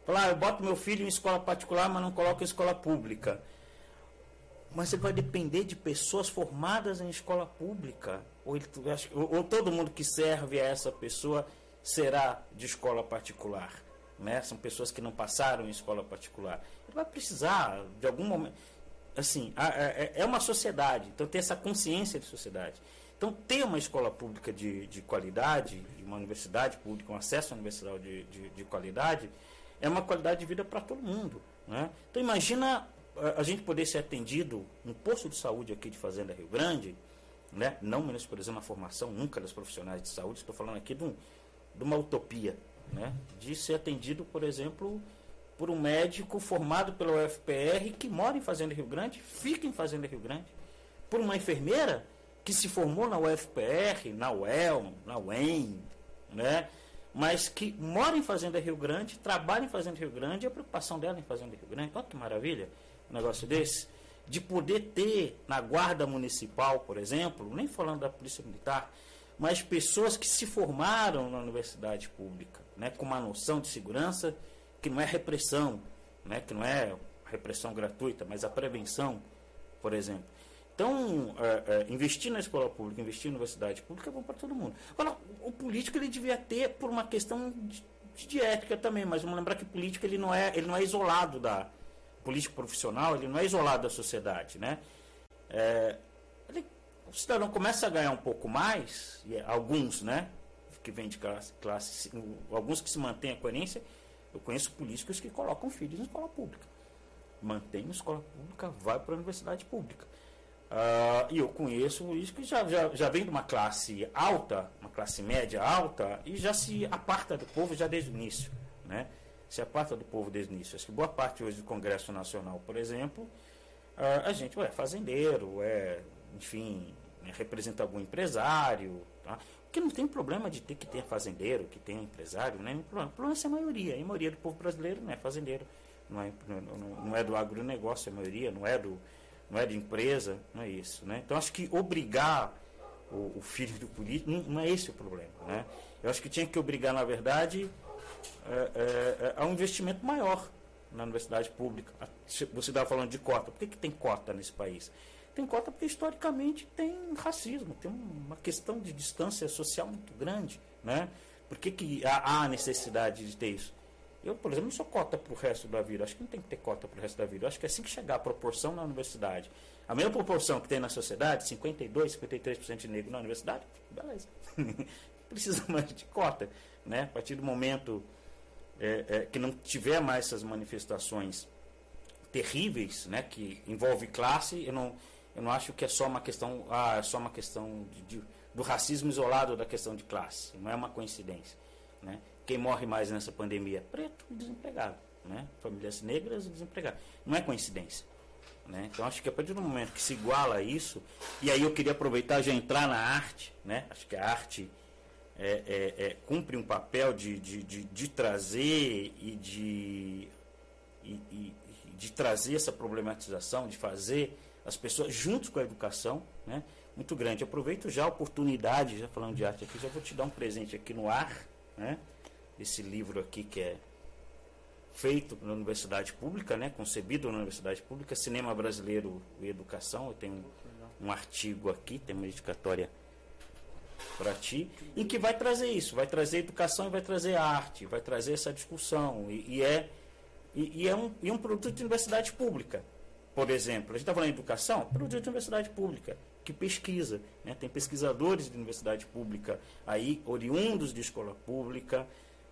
Falar, ah, eu boto meu filho em escola particular, mas não coloco em escola pública. Mas ele vai depender de pessoas formadas em escola pública. Ou, ele, ou, ou todo mundo que serve a essa pessoa será de escola particular. Né? São pessoas que não passaram em escola particular. Ele vai precisar, de algum momento. Assim, é, uma sociedade, então tem essa consciência de sociedade. Então, ter uma escola pública de, de qualidade, uma universidade pública, um acesso à universidade de, de, de qualidade, é uma qualidade de vida para todo mundo. Né? Então, imagina a gente poder ser atendido no posto de saúde aqui de Fazenda Rio Grande, né? não menosprezando a formação nunca das profissionais de saúde, estou falando aqui de um, de uma utopia, né? de ser atendido, por exemplo, por um médico formado pela UFPR que mora em Fazenda Rio Grande, fica em Fazenda Rio Grande, por uma enfermeira que se formou na UFPR, na UEL, na UEM, né? mas que mora em Fazenda Rio Grande, trabalha em Fazenda Rio Grande, e a preocupação dela em Fazenda Rio Grande, olha que maravilha, um negócio desse, de poder ter na guarda municipal, por exemplo, nem falando da polícia militar, mas pessoas que se formaram na universidade pública, né, com uma noção de segurança que não é repressão, né, que não é repressão gratuita, mas a prevenção, por exemplo. Então, é, é, investir na escola pública, investir na universidade pública é bom para todo mundo. Agora, o político ele devia ter, por uma questão de, de ética também, mas vamos lembrar que político ele não é, ele não é isolado da político profissional, ele não é isolado da sociedade, né? É, ele, o cidadão começa a ganhar um pouco mais, e alguns, né, que vêm de classe, classe, alguns que se mantêm a coerência, eu conheço políticos que colocam filhos em escola pública. Mantém a escola pública, vai para a universidade pública. Uh, e eu conheço políticos que já, já, já vem de uma classe alta, uma classe média alta, e já se aparta do povo já desde o início. Né? Se aparta do povo desde o início. Acho que boa parte hoje do Congresso Nacional, por exemplo, uh, a gente é fazendeiro, é, enfim, né, representa algum empresário. Tá? Porque não tem problema de ter que ter fazendeiro, que tenha empresário, né? o problema é ser a maioria. A maioria do povo brasileiro não é fazendeiro, não é, não, não é do agronegócio, a maioria não é do não é de empresa, não é isso. Né? Então acho que obrigar o, o filho do político, não, não, é esse o problema. Né? Eu acho que tinha que obrigar, na verdade, é, é, é a um investimento maior na universidade pública. Você estava falando de cota. Por que, que tem cota nesse país? Tem cota porque historicamente tem racismo, tem uma questão de distância social muito grande. Né? Por que, que há, há necessidade de ter isso? Eu, por exemplo, não sou cota para o resto da vida. Acho que não tem que ter cota para o resto da vida. Acho que assim que chegar a proporção na universidade, a mesma proporção que tem na sociedade, 52, 53% de negro na universidade, beleza. Precisa mais de cota. Né? A partir do momento é, é, que não tiver mais essas manifestações terríveis, né, que envolve classe, eu não, eu não acho que é só uma questão, ah, é só uma questão de, de, do racismo isolado da questão de classe. Não é uma coincidência. Né? Quem morre mais nessa pandemia? Preto desempregado. Né? Famílias negras desempregados. Não é coincidência. Né? Então acho que a partir do momento que se iguala a isso, e aí eu queria aproveitar já entrar na arte, né? acho que a arte é, é, é, cumpre um papel de, de, de, de trazer e de, e, e, de trazer essa problematização, de fazer as pessoas juntos com a educação, né? muito grande. aproveito já a oportunidade, já falando de arte aqui, já vou te dar um presente aqui no ar, né? Esse livro aqui que é feito na universidade pública, né, concebido na universidade pública, Cinema Brasileiro e Educação. Eu tenho um, artigo aqui, tem uma dedicatória para ti, em que vai trazer isso, vai trazer educação e vai trazer arte, vai trazer essa discussão. E, e é, e, e, é um, e um produto de universidade pública. Por exemplo, a gente está falando de educação, produto de universidade pública, que pesquisa. Né? Tem pesquisadores de universidade pública aí, oriundos de escola pública,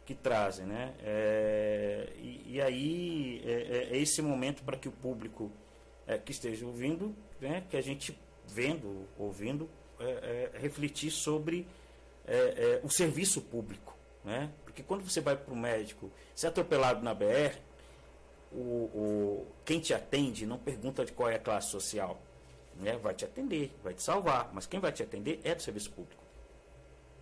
que trazem, né? É, e, e, aí é, é, é esse momento para que o público é, que esteja ouvindo, né, que a gente vendo, ouvindo, é, refletir sobre o serviço público, né? Porque quando você vai para o médico, se é atropelado na BR, o, o, quem te atende não pergunta de qual é a classe social, né? Vai te atender, vai te salvar, mas quem vai te atender é do serviço público.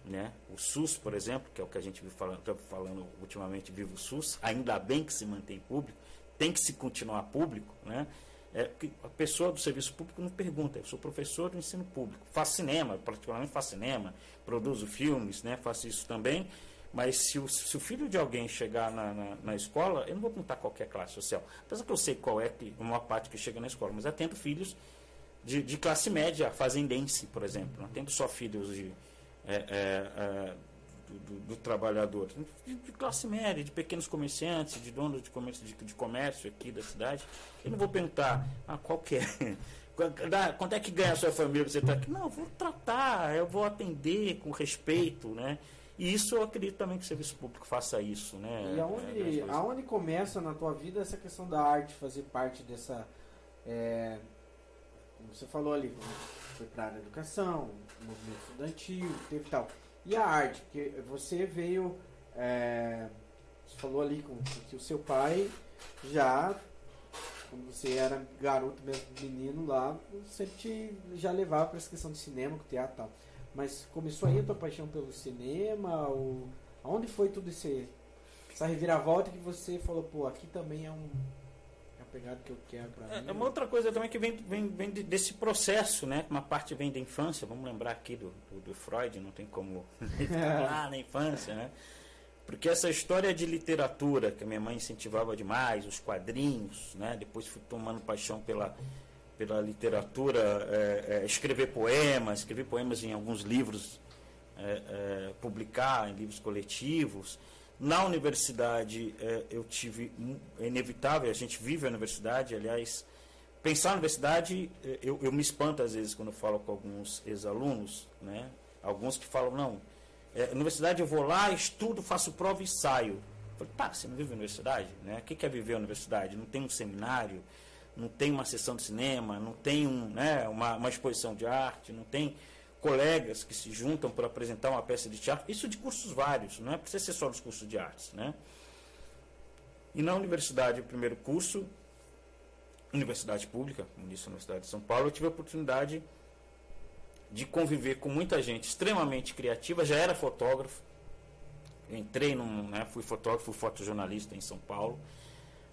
Né? O SUS, por exemplo, que é o que a gente vive falando, ultimamente, vive o SUS, ainda bem que se mantém público, tem que se continuar público, né? É, a pessoa do serviço público não pergunta, eu sou professor do ensino público, faço cinema, particularmente faço cinema, produzo filmes, né? faço isso também, mas se o, se o filho de alguém chegar na, na, na, escola, eu não vou perguntar qualquer classe social. Apesar que eu sei qual é que, uma parte que chega na escola, mas atendo filhos de, de classe média, fazendense, por exemplo. Não atendo só filhos de, é, é, é, do, do, do, trabalhador, de, de, classe média, de pequenos comerciantes, de donos de comércio, de, de comércio aqui da cidade. Eu não vou perguntar ah, qual que é. Quanto é que ganha a sua família? Você está aqui? Não, eu vou tratar, eu vou atender com respeito, né? E isso eu acredito também que o serviço público faça isso, né? E aonde, é, aonde começa na tua vida essa questão da arte fazer parte dessa. É, como você falou ali, foi para a educação, movimento estudantil, teve tal. E a arte, porque você veio. É, você falou ali com, que o seu pai já, quando você era garoto mesmo, menino lá, sempre te já levava para essa questão de cinema, teatro e tal. Mas começou aí a tua paixão pelo cinema? Ou, aonde foi tudo esse, essa reviravolta que você falou, pô, aqui também é um pegada que eu quero para é, mim. É uma outra coisa também que vem, vem, vem desse processo, né? Uma parte vem da infância, vamos lembrar aqui do, do, do Freud, não tem como lá na infância, né? Porque essa história de literatura que a minha mãe incentivava demais, os quadrinhos, né? Depois fui tomando paixão pela, pela literatura, é, é, escrever poemas, escrever poemas em alguns livros, é, é publicar em livros coletivos Na universidade, é, eu tive, é inevitável, a gente vive a universidade, aliás, pensar na universidade, é, eu, eu me espanto às vezes quando eu falo com alguns ex-alunos, né? alguns que falam, não, é, universidade eu vou lá, estudo, faço prova e saio. Eu falei, pá, você não vive a universidade? Né? O que é viver a universidade? Não tem um seminário, não tem uma sessão de cinema, não tem um, né, uma, uma exposição de arte, não tem colegas que se juntam para apresentar uma peça de teatro. Isso de cursos vários, não é precisa ser só dos cursos de artes. Né? E na universidade, o primeiro curso, universidade pública, a Universidade de São Paulo, eu tive a oportunidade de conviver com muita gente extremamente criativa, já era fotógrafo, entrei num, né, fui fotógrafo, fui fotojornalista em São Paulo,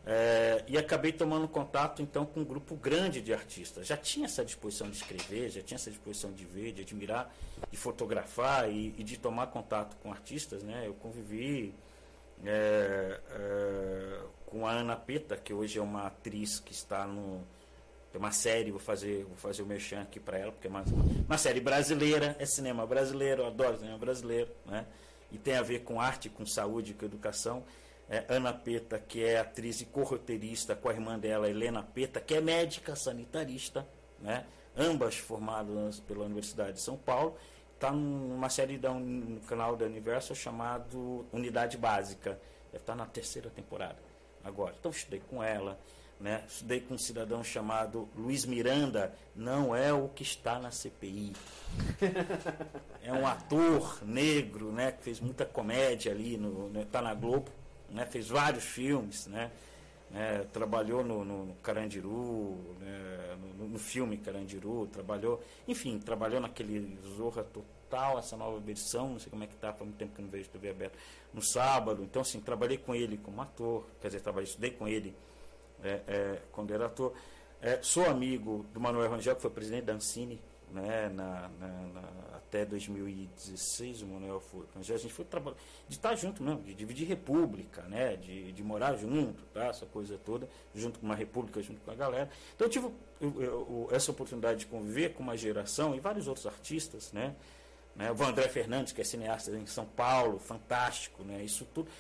é, e acabei tomando contato então com um grupo grande de artistas. Já tinha essa disposição de escrever, já tinha essa disposição de ver, de admirar, de fotografar e, e de tomar contato com artistas. Né? Eu convivi é, é, com a Ana Peta, que hoje é uma atriz que está no. Tem uma série, vou fazer, vou fazer o merchan aqui para ela, porque é uma, uma série brasileira, é cinema brasileiro, eu adoro cinema brasileiro, né? e tem a ver com arte, com saúde, com educação é, Ana Peta, que é atriz e corroteirista, com a irmã dela, Helena Peta, que é médica sanitarista, né? ambas formadas pela Universidade de São Paulo. Está numa série da, no canal da Universo chamado Unidade Básica. Deve estar tá na terceira temporada agora. Então estudei com ela. Né? Estudei com um cidadão chamado Luiz Miranda, não é o que está na CPI. é um ator negro, né, que fez muita comédia ali, no, né, na Globo né, fez vários filmes, né, né trabalhou no, no Carandiru, né, no, no, filme Carandiru, trabalhou, enfim, trabalhou naquele Zorra Total, essa nova versão, não sei como é que tá, faz muito tempo que não vejo TV aberta, no sábado, então assim, trabalhei com ele como ator, quer dizer, trabalhei, estudei com ele é, é, quando era ator, é, sou amigo do Manuel Rangel, que foi presidente da Ancine, né, na, na, na até 2016, o Manuel foi. A gente foi trabalhar, de estar junto mesmo, de dividir república, né? De, de morar junto, tá? essa coisa toda, junto com uma república, junto com a galera. Então eu tive eu, eu, essa oportunidade de conviver com uma geração e vários outros artistas, né? né? O André Fernandes, que é cineasta em São Paulo, fantástico, né? Isso tudo.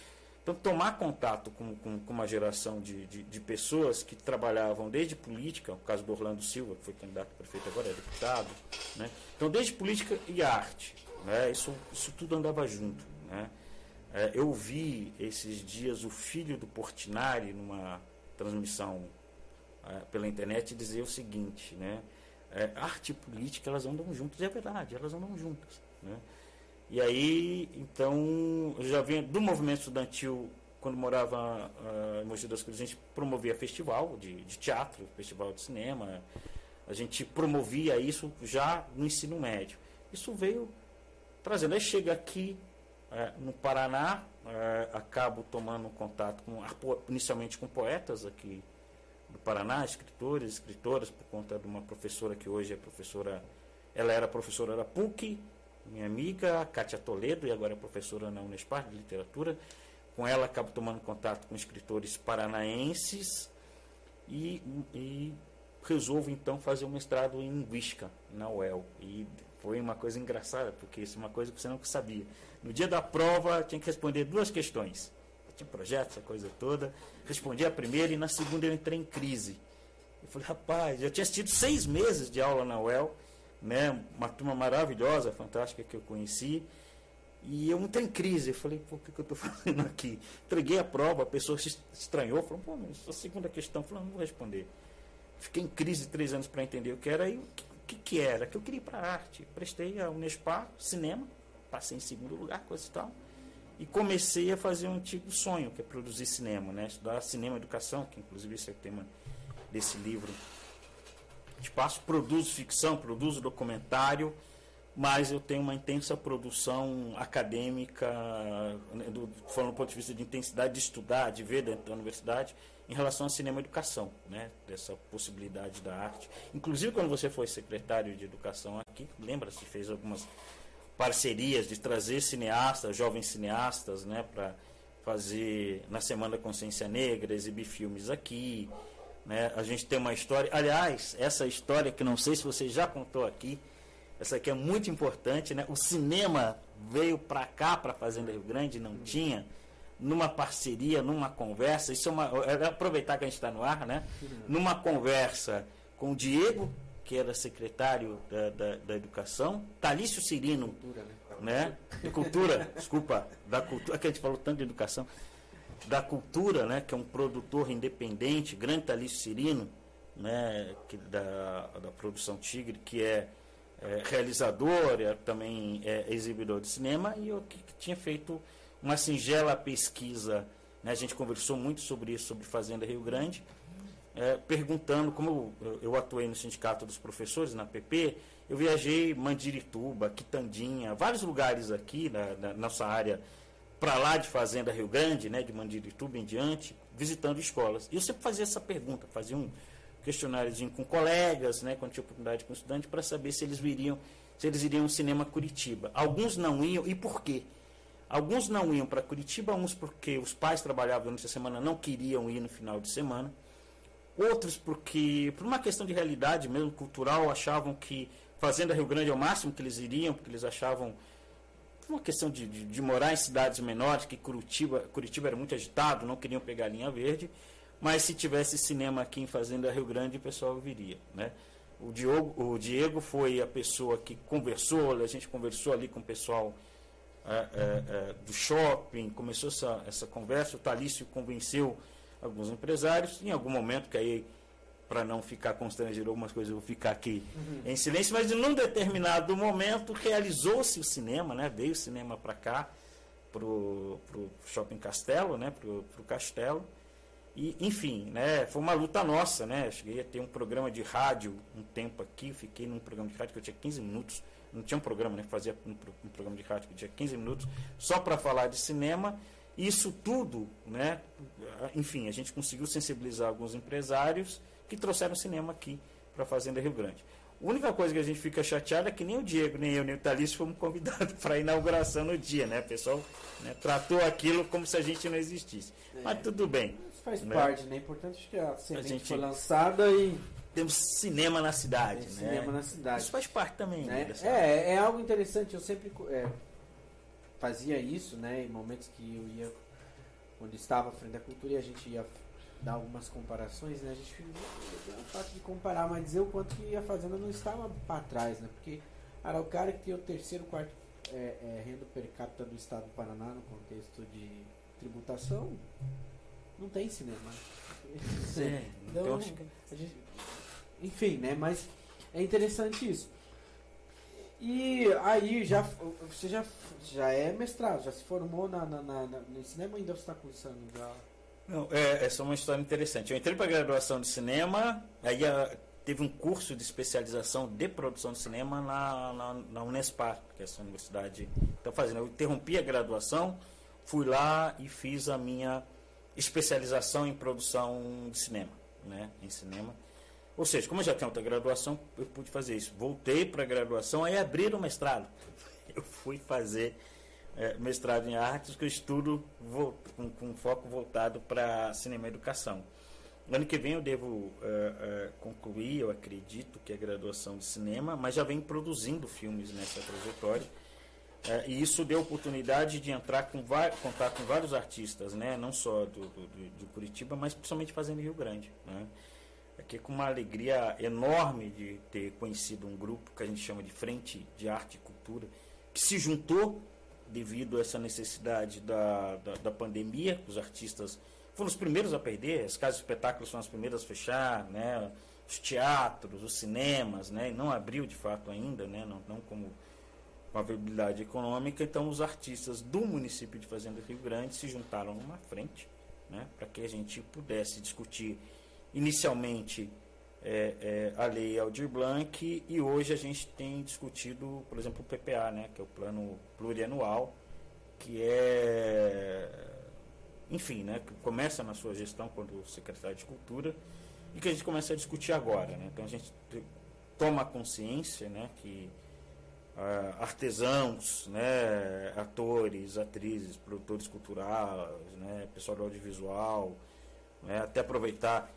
Então, tomar contato com, com, com uma geração de, de, de, pessoas que trabalhavam desde política, o caso do Orlando Silva, que foi candidato a prefeito agora, é deputado, né? então desde política e arte, né? isso, isso tudo andava junto. Né? É, eu vi esses dias o filho do Portinari, numa transmissão é, pela internet, dizer o seguinte, né? É, arte e política elas andam juntas, e é verdade, elas andam juntas. Né? E aí, então, eu já vinha do movimento estudantil, quando morava uh, em Mogi das Cruzes, a gente promovia festival de, de teatro, festival de cinema. A gente promovia isso já no ensino médio. Isso veio trazendo. Aí chega aqui uh, no Paraná, uh, acabo tomando contato com, inicialmente com poetas aqui do Paraná, escritores, escritoras, por conta de uma professora que hoje é professora, ela era professora da PUC, minha amiga, Kátia Toledo, e agora é professora na Unespar de literatura. Com ela acabo tomando contato com escritores paranaenses e, e resolvo então fazer um mestrado em linguística na UEL. E foi uma coisa engraçada, porque isso é uma coisa que você não sabia. No dia da prova, tinha que responder duas questões. Eu tinha projeto, essa coisa toda. Respondi a primeira e na segunda eu entrei em crise. Eu falei, rapaz, eu tinha assistido seis meses de aula na UEL né? Uma turma maravilhosa, fantástica que eu conheci. E eu entrei em crise. Eu falei, o que, que eu estou fazendo aqui? Entreguei a prova, a pessoa se estranhou, falou, pô, mas a segunda questão, eu falei, não vou responder. Fiquei em crise três anos para entender o que era e o que, que, era, que eu queria ir para arte. Prestei a Unespar, cinema, passei em segundo lugar, coisa e tal. E comecei a fazer um antigo sonho, que é produzir cinema, né? Estudar cinema educação, que inclusive esse é o tema desse livro espaço, produzo ficção, produzo documentário, mas eu tenho uma intensa produção acadêmica, né, do, falando do ponto de vista de intensidade de estudar, de ver dentro da universidade, em relação ao cinema educação, né, dessa possibilidade da arte. Inclusive, quando você foi secretário de educação aqui, lembra-se, fez algumas parcerias de trazer cineastas, jovens cineastas, né, para fazer na Semana Consciência Negra, exibir filmes aqui, né? A gente tem uma história. Aliás, essa história que não sei se você já contou aqui, essa aqui é muito importante. Né? O cinema veio para cá, para a Fazenda Rio Grande, não tinha. numa parceria, numa conversa, isso é uma. É aproveitar que a gente está no ar, né? Numa conversa com o Diego, que era secretário da, da, da Educação, Talício Cirino, cultura, né? né? Cultura, desculpa, da cultura, que a gente falou tanto de educação, da cultura, né? Que é um produtor independente, grande Talício Cirino, né? Que, da, da produção Tigre, que é, é realizador, é, também é exibidor de cinema, e eu que, que tinha feito uma singela pesquisa, né? a gente conversou muito sobre isso, sobre Fazenda Rio Grande, é, perguntando, como eu, eu, atuei no Sindicato dos Professores, na PP, eu viajei Mandirituba, Quitandinha, vários lugares aqui na, na nossa área, para lá de Fazenda Rio Grande, né, de Mandirituba em diante, visitando escolas. E eu sempre fazia essa pergunta, fazia um questionáriozinho com colegas, né, quando tinha oportunidade com estudantes, para saber se eles viriam, se eles iriam ao cinema Curitiba. Alguns não iam, e por quê? Alguns não iam para Curitiba, uns porque os pais trabalhavam durante a semana, não queriam ir no final de semana. Outros porque, por uma questão de realidade mesmo cultural, achavam que Fazenda Rio Grande é o máximo que eles iriam, porque eles achavam uma questão de, de, de, morar em cidades menores, que Curitiba, Curitiba era muito agitado, não queriam pegar a linha verde, mas se tivesse cinema aqui em Fazenda Rio Grande, o pessoal viria. Né? O, Diogo, o Diego foi a pessoa que conversou, a gente conversou ali com o pessoal é, é, é, do shopping, começou essa, essa conversa, o Talício convenceu alguns empresários, em algum momento, que aí, para não ficar constrangido algumas coisas, eu vou ficar aqui uhum. em silêncio, mas em um determinado momento realizou-se o cinema, né? veio o cinema para cá, para o Shopping Castelo, né? para o Castelo, e, enfim, né, foi uma luta nossa, né? Cheguei a ter um programa de rádio um tempo aqui, fiquei num programa de rádio que eu tinha 15 minutos não tinha um programa, né? Fazia um, um programa de rádio que tinha 15 minutos só para falar de cinema. Isso tudo, né? Enfim, a gente conseguiu sensibilizar alguns empresários que trouxeram cinema aqui para a Fazenda Rio Grande. A única coisa que a gente fica chateado é que nem o Diego, nem eu, nem o Thalys fomos convidados para a inauguração no dia, né? O pessoal né, tratou aquilo como se a gente não existisse. É. Mas tudo bem. Isso faz né? parte, né? É importante que a semente a gente... foi lançada e temos cinema na cidade. né? Cinema na cidade. Isso faz parte também. Né? É, é algo interessante. Eu sempre é, fazia isso, né? Em momentos que eu ia, quando estava à frente da cultura e a gente ia dar algumas comparações, né? A gente é o fato de comparar, mas dizer o quanto que a fazenda não estava para trás, né? Porque era o cara que tem o terceiro, quarto é, é, renda per capita do estado do Paraná no contexto de tributação, não tem cinema. É, então, então a gente, enfim, né? Mas é interessante isso. E aí já você já, já é mestrado, já se formou na, na, na, no cinema ainda você está cursando já? Não, é, essa é uma história interessante. Eu entrei para graduação de cinema, aí a, ah, teve um curso de especialização de produção de cinema na, na, na Unespar, que é essa universidade está fazendo. Eu interrompi a graduação, fui lá e fiz a minha especialização em produção de cinema, né, em cinema. Ou seja, como eu já tenho outra graduação, eu pude fazer isso. Voltei para a graduação, aí abrir o mestrado. Eu fui fazer é, mestrado em artes, que eu estudo vou, com, com, foco voltado para cinema e educação. Ano que vem eu devo é, é, concluir, eu acredito, que é a graduação de cinema, mas já venho produzindo filmes nessa trajetória. É, e isso deu oportunidade de entrar com contar com vários artistas, né? não só do, do, de Curitiba, mas principalmente fazendo Rio Grande. Né? aqui com uma alegria enorme de ter conhecido um grupo que a gente chama de Frente de Arte e Cultura, que se juntou devido a essa necessidade da, da, da pandemia, os artistas foram os primeiros a perder, as casas de espetáculos foram as primeiras a fechar, né? os teatros, os cinemas, né? não abriu de fato ainda, né? não, não como uma viabilidade econômica, então os artistas do município de Fazenda Rio Grande se juntaram numa frente né? para que a gente pudesse discutir inicialmente é, é, a lei Aldir Blanc e hoje a gente tem discutido, por exemplo, o PPA, né, que é o plano plurianual, que é, enfim, né, que começa na sua gestão quando secretário de Cultura e que a gente começa a discutir agora. Né? Então a gente toma consciência né, que uh, artesãos, né, atores, atrizes, produtores culturais, né, pessoal do audiovisual, né, até aproveitar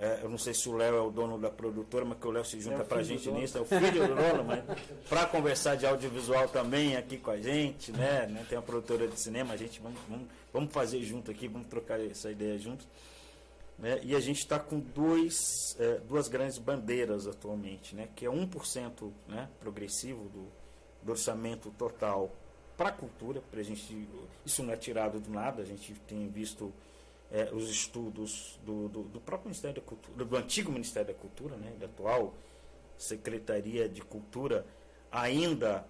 É, eu não sei se o Léo é o dono da produtora, mas que o Léo se junta é para a gente nisso, é o filho do dono, mas para conversar de audiovisual também aqui com a gente, né? né? Tem uma produtora de cinema, a gente vamos, vamos, vamos fazer junto aqui, vamos trocar essa ideia juntos. Né? E a gente está com dois, é, duas grandes bandeiras atualmente, né? que é 1% né, progressivo do, do orçamento total para a cultura. Pra gente, isso não é tirado do nada, a gente tem visto é, os estudos do, do, do, próprio Ministério da Cultura, do antigo Ministério da Cultura, né, da atual Secretaria de Cultura, ainda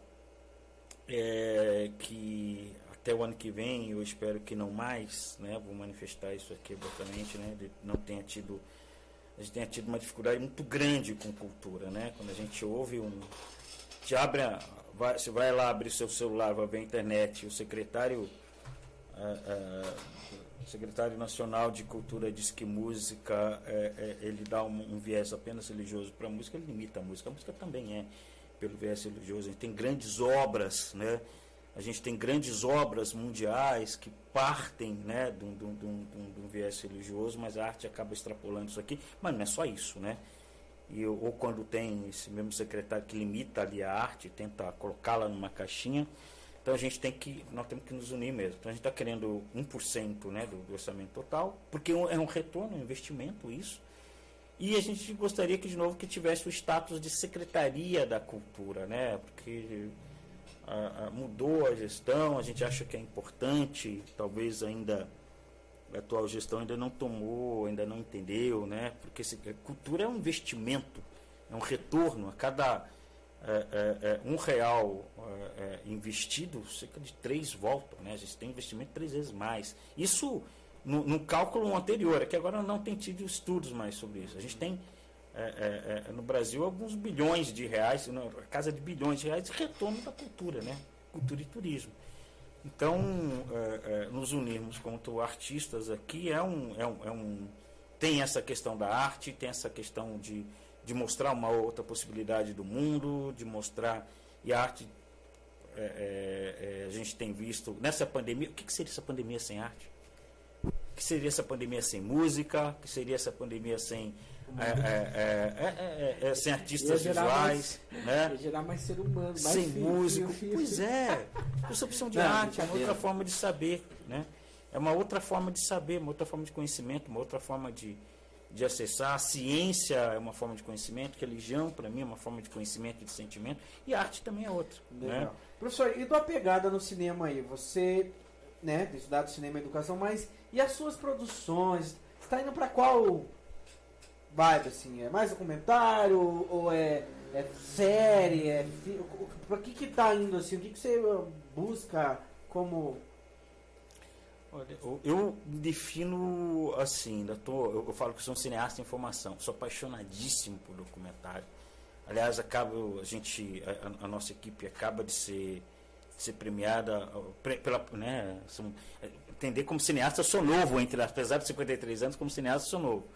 é, que até o ano que vem, eu espero que não mais, né, vou manifestar isso aqui abertamente, né, não tenha tido, a gente tenha tido uma dificuldade muito grande com cultura, né, quando a gente ouve um, te abre, vai, você vai lá abrir seu celular, vai ver a internet, o secretário, o secretário nacional de cultura diz que música, é, é, ele dá um, um, viés apenas religioso para a música, ele limita a música, a música também é pelo viés religioso, a gente tem grandes obras, né, a gente tem grandes obras mundiais que partem né, de, um, de, um, de, um, de um viés religioso, mas a arte acaba extrapolando isso aqui. Mas não é só isso, né? E, ou quando tem esse mesmo secretário que limita ali a arte, tenta colocá-la numa caixinha. Então a gente tem que, nós temos que nos unir mesmo. Então a gente está querendo 1% né, do, do orçamento total, porque é um retorno, um investimento isso. E a gente gostaria que, de novo, que tivesse o status de secretaria da cultura, né? Porque a, a, mudou a gestão, a gente acha que é importante, talvez ainda a atual gestão ainda não tomou, ainda não entendeu, né? Porque se, cultura é um investimento, é um retorno. A cada é, é, é, um real é, é, investido, cerca de três voltam, né? A gente tem investimento três vezes mais. Isso no, no cálculo anterior, é que agora não tem tido estudos mais sobre isso. A gente tem no Brasil alguns bilhões de reais, não, casa de bilhões de reais de retorno da cultura, né? Cultura e turismo. Então, nos unirmos como artistas aqui é um, é, um, é um. Tem essa questão da arte, tem essa questão de, de mostrar uma outra possibilidade do mundo, de mostrar. E a arte, a gente tem visto. Nessa pandemia, o que, que seria essa pandemia sem arte? O que seria essa pandemia sem música? O que seria essa pandemia sem é é, é, é, é, sem artistas visuais, mais, né? Gerar mais ser humano, mais sem filho, músico. Filho, filho. Pois é, essa opção de Não, arte é uma outra forma de saber, né? É uma outra forma de saber, uma outra forma de conhecimento, uma outra forma de, de acessar. A ciência é uma forma de conhecimento, religião, para mim, é uma forma de conhecimento e de sentimento, e arte também é outra. Né? Professor, e da pegada no cinema aí? Você, né, tem estudado cinema e educação, mas e as suas produções? Está indo para qual vibe, assim? É mais documentário ou é, é série? É Pra que que tá indo, assim? O que, que você busca como... Olha, eu me defino assim, ainda tô, eu, eu falo que sou um cineasta em formação, sou apaixonadíssimo por documentário. Aliás, acaba, a gente, a, a nossa equipe acaba de ser, de ser premiada pela, né, são, entender como cineasta sou novo, entre, apesar de 53 anos, como cineasta sou novo.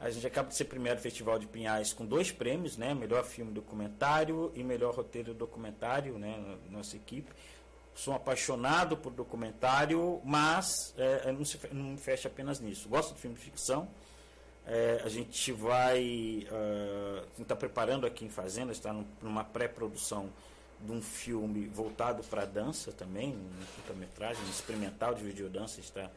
A gente acaba de ser primeiro Festival de Pinhais com dois prêmios, né? Melhor filme documentário e melhor roteiro documentário, né? Nossa equipe. Sou apaixonado por documentário, mas é, não, se, não me fecha apenas nisso. Gosto de filme de ficção. É, a gente vai uh, está preparando aqui em Fazenda, está numa pré-produção de um filme voltado para dança também, um curta-metragem experimental de videodança está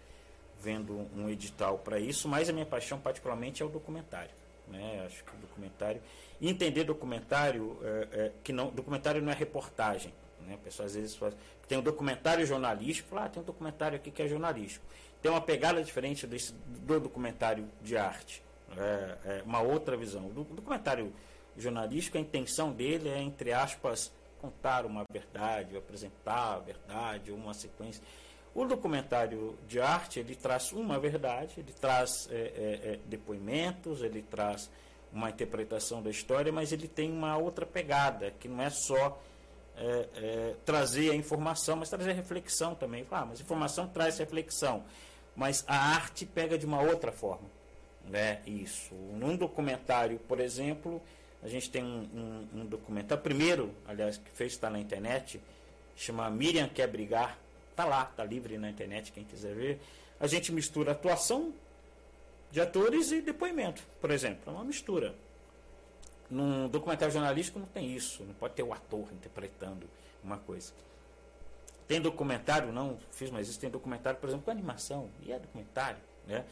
vendo um edital para isso, mas a minha paixão particularmente é o documentário. Né? Acho que o documentário. entender documentário, é, é, que não, documentário não é reportagem. Né? A pessoa às vezes faz, tem um documentário jornalístico, fala, ah, tem um documentário aqui que é jornalístico. Tem uma pegada diferente desse, do documentário de arte. É, é uma outra visão. O documentário jornalístico, a intenção dele é, entre aspas, contar uma verdade, apresentar a verdade, uma sequência. O documentário de arte ele traz uma verdade, ele traz é, é, é, depoimentos, ele traz uma interpretação da história, mas ele tem uma outra pegada, que não é só é, é, trazer a informação, mas trazer a reflexão também. Ah, mas informação traz reflexão, mas a arte pega de uma outra forma. Né? Isso. Num documentário, por exemplo, a gente tem um, um, um documentário, primeiro, aliás, que fez estar na internet, chama Miriam Quer Brigar, Tá lá, tá livre na internet, quem quiser ver. A gente mistura atuação de atores e depoimento, por exemplo. É uma mistura. Num documentário jornalístico não tem isso, não pode ter o ator interpretando uma coisa. Tem documentário, não fiz mais isso, tem documentário, por exemplo, com animação, e é documentário. Né?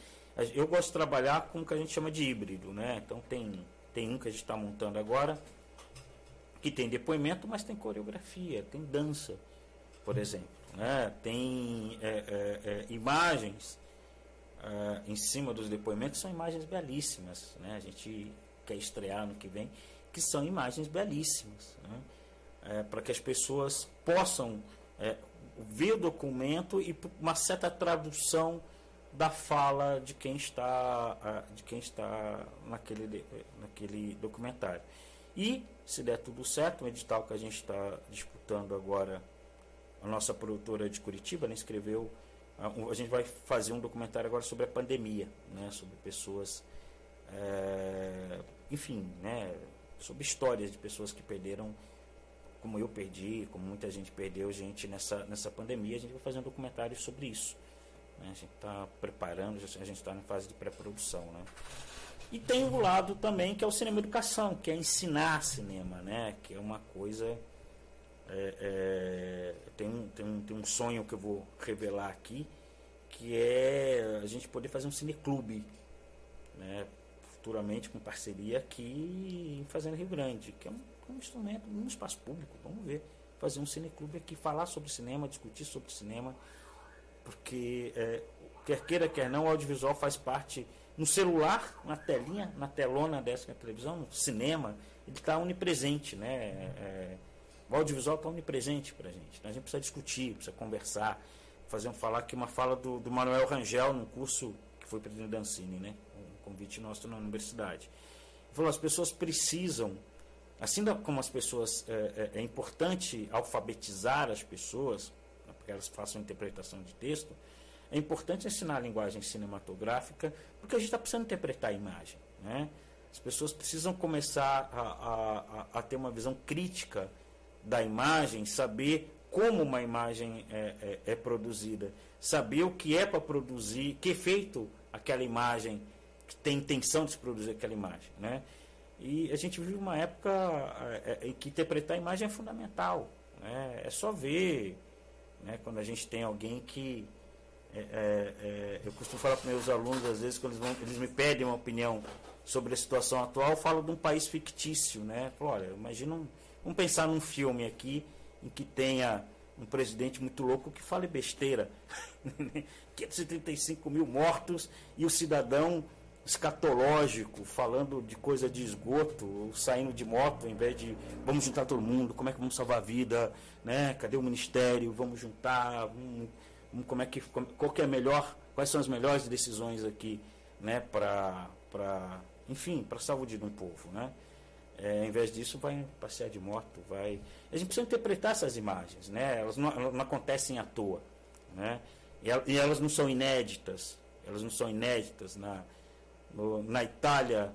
Eu gosto de trabalhar com o que a gente chama de híbrido. Né? Então tem, tem um que a gente está montando agora, que tem depoimento, mas tem coreografia, tem dança, por exemplo. Né? Tem é, é, é, imagens uh, em cima dos depoimentos são imagens belíssimas. Né? A gente quer estrear no que vem, que são imagens belíssimas. Né? É, para que as pessoas possam é, ver o documento e uma certa tradução da fala de quem está, de quem está naquele, naquele documentário. E, se der tudo certo, o edital que a gente está disputando agora, a nossa produtora de Curitiba, ela escreveu a gente vai fazer um documentário agora sobre a pandemia, né, sobre pessoas, é, enfim, né, sobre histórias de pessoas que perderam, como eu perdi, como muita gente perdeu gente nessa, nessa pandemia. A gente vai fazer um documentário sobre isso. Né, a gente está preparando, a gente está em fase de pré-produção. Né. E tem um lado também que é o cinema educação, que é ensinar cinema, né, que é uma coisa é, é, tem, um, tem, um, tem um sonho que eu vou revelar aqui, que é a gente poder fazer um cineclube, né, futuramente com parceria aqui em Fazenda Rio Grande, que é um, um instrumento, um espaço público, vamos ver, fazer um cineclube aqui, falar sobre cinema, discutir sobre cinema, porque é, quer queira, quer não, o audiovisual faz parte no celular, na telinha, na telona dessa que é televisão, no cinema, ele está onipresente, né? É, o audiovisual está onipresente para a gente. Né? A gente precisa discutir, precisa conversar, fazer um falar aqui uma fala do, do Manuel Rangel num curso que foi presidente da Ancine, né? Convite nosso na universidade. Ele falou, as pessoas precisam, assim como as pessoas, é, é, é importante alfabetizar as pessoas, né, para que elas façam interpretação de texto, é importante ensinar a linguagem cinematográfica, porque a gente está precisando interpretar a imagem. Né? As pessoas precisam começar a, a, a, ter uma visão crítica da imagem, saber como uma imagem é, é, é produzida, saber o que é para produzir, que efeito aquela imagem tem intenção de se produzir aquela imagem, né? E a gente vive uma época é, é, em que interpretar a imagem é fundamental, né? É só ver, né? Quando a gente tem alguém que é, é, eu costumo falar para meus alunos às vezes quando eles, vão, eles me pedem uma opinião sobre a situação atual, eu falo de um país fictício, né? Falo, olha, imagina um Vamos pensar num filme aqui em que tenha um presidente muito louco que fale besteira. 535 mil mortos e o cidadão escatológico, falando de coisa de esgoto, saindo de moto, em vez de vamos juntar todo mundo, como é que vamos salvar a vida, né? Cadê o ministério? Vamos juntar, vamos, como é que, qual que é melhor, quais são as melhores decisões aqui, né? Para, para, enfim, para saúde de um povo, né? É, ao invés disso, vai passear de moto, vai. A gente precisa interpretar essas imagens, né? Elas não, elas não acontecem à toa, né? E, elas não são inéditas, elas não são inéditas na, no, na Itália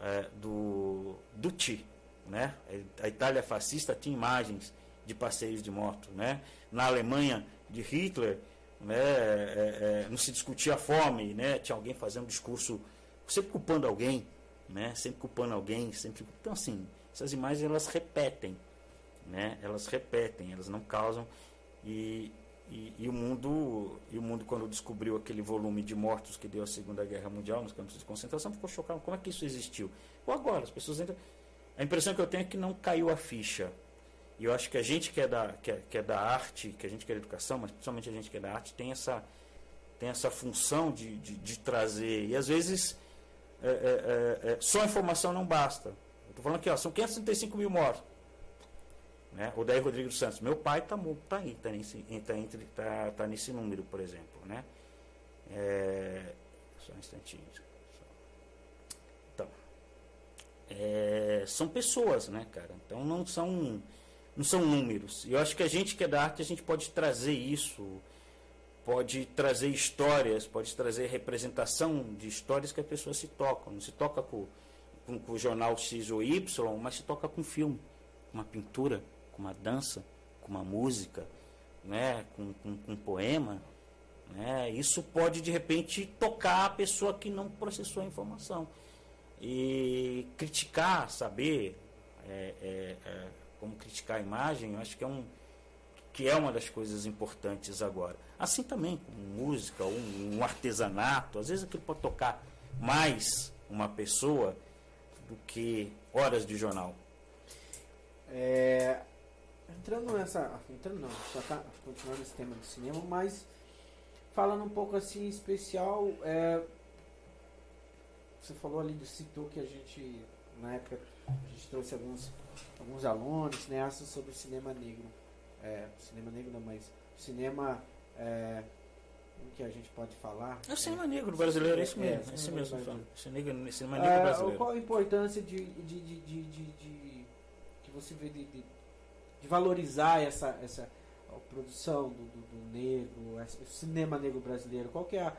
é, do Dutti, né? A Itália fascista tinha imagens de passeios de moto, né? Na Alemanha de Hitler, né? É, é, não se discutia a fome, né? Tinha alguém fazendo um discurso sempre culpando alguém, né? Sempre culpando alguém, sempre. Então assim, essas imagens elas repetem, né? Elas repetem, elas não causam e, e, e, o mundo e o mundo quando descobriu aquele volume de mortos que deu a Segunda Guerra Mundial nos campos de concentração ficou chocado. Como é que isso existiu? Ou agora as pessoas ainda a impressão que eu tenho é que não caiu a ficha. E eu acho que a gente que é da que é, que é da arte, que a gente que é educação, mas principalmente a gente que é da arte tem essa tem essa função de, de, de trazer e às vezes é, é, é, é, só informação não basta. Estou falando aqui, ó, são 535 mil mortos. Né? O Daí Rodrigo Santos, meu pai está tá aí, está nesse, tá, tá, tá nesse número, por exemplo. Né? É, só um instantinho. Então, é, são pessoas, né, cara? Então não são, não são números. E eu acho que a gente que é da arte, a gente pode trazer isso pode trazer histórias, pode trazer representação de histórias que as pessoas se tocam. Não se toca com, com, com o jornal X ou Y, mas se toca com filme, uma pintura, com uma dança, com uma música, né? com, com, com um poema. Né? Isso pode, de repente, tocar a pessoa que não processou a informação. E criticar, saber é, é, é, como criticar a imagem, eu acho que é, um, que é uma das coisas importantes agora. Assim também, com música, um, um artesanato, às vezes aquilo pode tocar mais uma pessoa do que horas de jornal. É, entrando nessa. Entrando não, só tá continuando esse tema do cinema, mas falando um pouco assim especial, é, você falou ali, citou que a gente, na época, a gente trouxe alguns, alguns alunos, cineastas sobre cinema negro. É, cinema negro não, mas cinema. É, que a gente pode falar? É o cinema é, negro brasileiro, é isso mesmo. É, é isso mesmo. Cinema, cinema negro é, brasileiro. Qual a importância de, de, de, de, de que você vê de, de, de, valorizar essa, essa produção do, do, do negro, o cinema negro brasileiro? Qual que é a,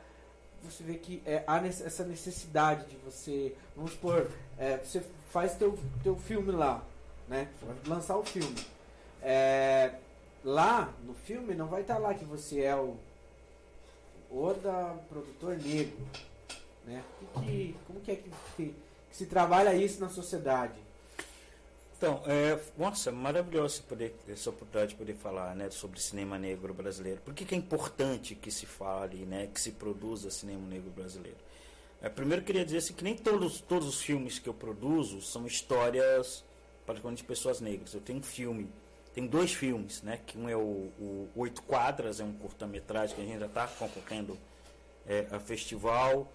você vê que é, há essa necessidade de você, vamos supor, é, você faz teu, teu filme lá, né? Vai lançar o filme. É, lá no filme não vai estar lá que você é o Oda produtor negro, né? Que, como que é que, que, que se trabalha isso na sociedade? Então, é, nossa, maravilhoso poder, essa oportunidade de poder falar né, sobre cinema negro brasileiro. Por que, que é importante que se fale, né, que se produza cinema negro brasileiro? É, primeiro, queria dizer assim, que nem todos, todos os filmes que eu produzo são histórias, particularmente de pessoas negras. Eu tenho um filme, tenho dois filmes, né, que um é o, o Oito Quadras, é um curta-metragem que a gente já está concorrendo é, a festival.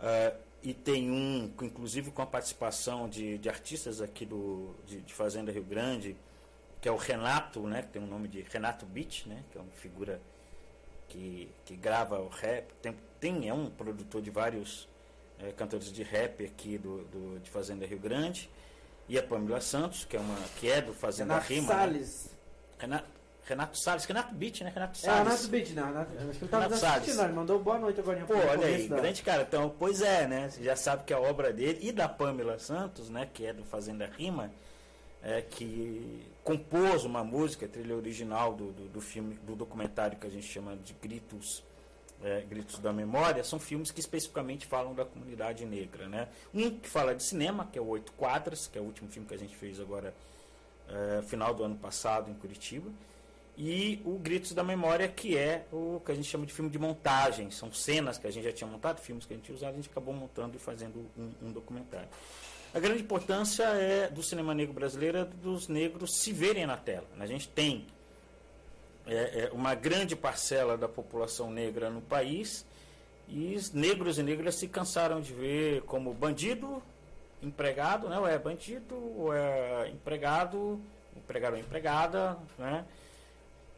É, e tem um, inclusive com a participação de, de artistas aqui do, de, de, Fazenda Rio Grande, que é o Renato, né, que tem o nome de Renato Beach, né, que é uma figura que, que grava o rap, tem, tem é um produtor de vários é, cantores de rap aqui do, do, de Fazenda Rio Grande, e a Pamela Santos, que é, uma, que é do Fazenda Renato Rima. Né. Salles. Né? Renato, Renato Salles, Renato Beat, né? Renato Salles. É, Renato Beat, não. Renato, acho que ele tava assistindo, ele mandou boa noite agora. Pô, olha aí, da... grande cara. Então, pois é, né? Você já sabe que a obra dele e da Pamela Santos, né? Que é do Fazenda Rima, é, que compôs uma música, trilha original do, do, do, filme, do documentário que a gente chama de Gritos, é, Gritos da Memória, são filmes que especificamente falam da comunidade negra, né? Um que fala de cinema, que é o Oito Quadras, que é o último filme que a gente fez agora, é, final do ano passado em Curitiba e o Gritos da Memória, que é o que a gente chama de filme de montagem. São cenas que a gente já tinha montado, filmes que a gente tinha usado, a gente acabou montando e fazendo um, um documentário. A grande importância é do cinema negro brasileiro é dos negros se verem na tela. A gente tem é, é uma grande parcela da população negra no país e negros e negras se cansaram de ver como bandido, empregado, né? ou é bandido, ou é empregado, empregado ou empregada, né?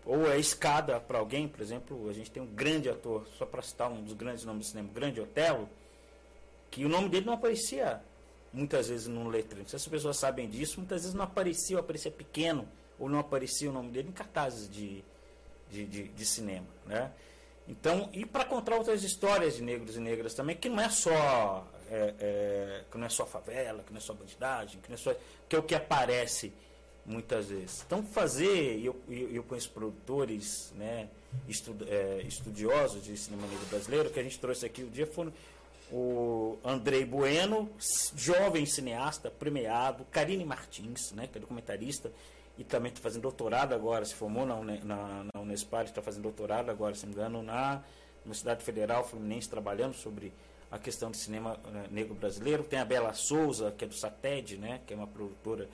Ou é escada para alguém, por exemplo, a gente tem um grande ator, só para citar um dos grandes nomes do cinema, grande Otelo, que o nome dele não aparecia muitas vezes no letreiro. Se as pessoas sabem disso, muitas vezes não aparecia, ou aparecia pequeno, ou não aparecia o nome dele em cartazes de, de, de, de cinema. Né? Então, e para contar outras histórias de negros e negras também, que não é só é, é, que não é só favela, que não é só bandidagem, que não é só que é o que aparece muitas vezes. Então, fazer, eu, eu, eu conheço produtores, né, estud, é, estudiosos de cinema negro brasileiro, que a gente trouxe aqui o dia foram o Andrei Bueno, jovem cineasta, premiado, Karine Martins, né, que é documentarista, e também está fazendo doutorado agora, se formou na, na, na Unespar, está fazendo doutorado agora, se não me engano, na Universidade Federal Fluminense, trabalhando sobre a questão do cinema uh, negro brasileiro. Tem a Bela Souza, que é do SATED, né, que é uma produtora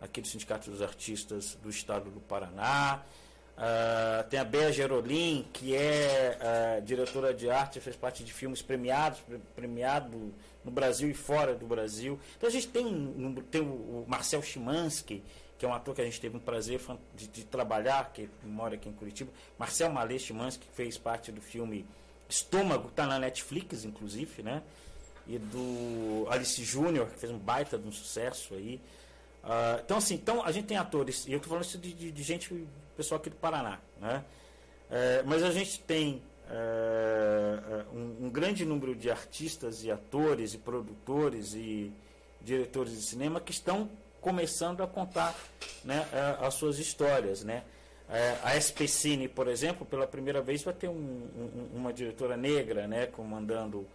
aqui do Sindicato dos Artistas do Estado do Paraná. Uh, tem a Bea Gerolim, que é uh, diretora de arte, fez parte de filmes premiados, premiado no Brasil e fora do Brasil. Então a gente tem, tem o Marcel Chimansky, que é um ator que a gente teve um prazer de, de trabalhar, que mora aqui em Curitiba. Marcel Malê Chimansky, que fez parte do filme Estômago, está na Netflix, inclusive, né? E do Alice Júnior, que fez um baita de um sucesso aí. Uh, então, assim, então a gente tem atores, e eu estou falando isso de, de, de, gente, pessoal aqui do Paraná, né? Uh, mas a gente tem uh, um, um, grande número de artistas e atores e produtores e diretores de cinema que estão começando a contar né, as suas histórias, né? A SPCine, por exemplo, pela primeira vez vai ter um, um, uma diretora negra, né, comandando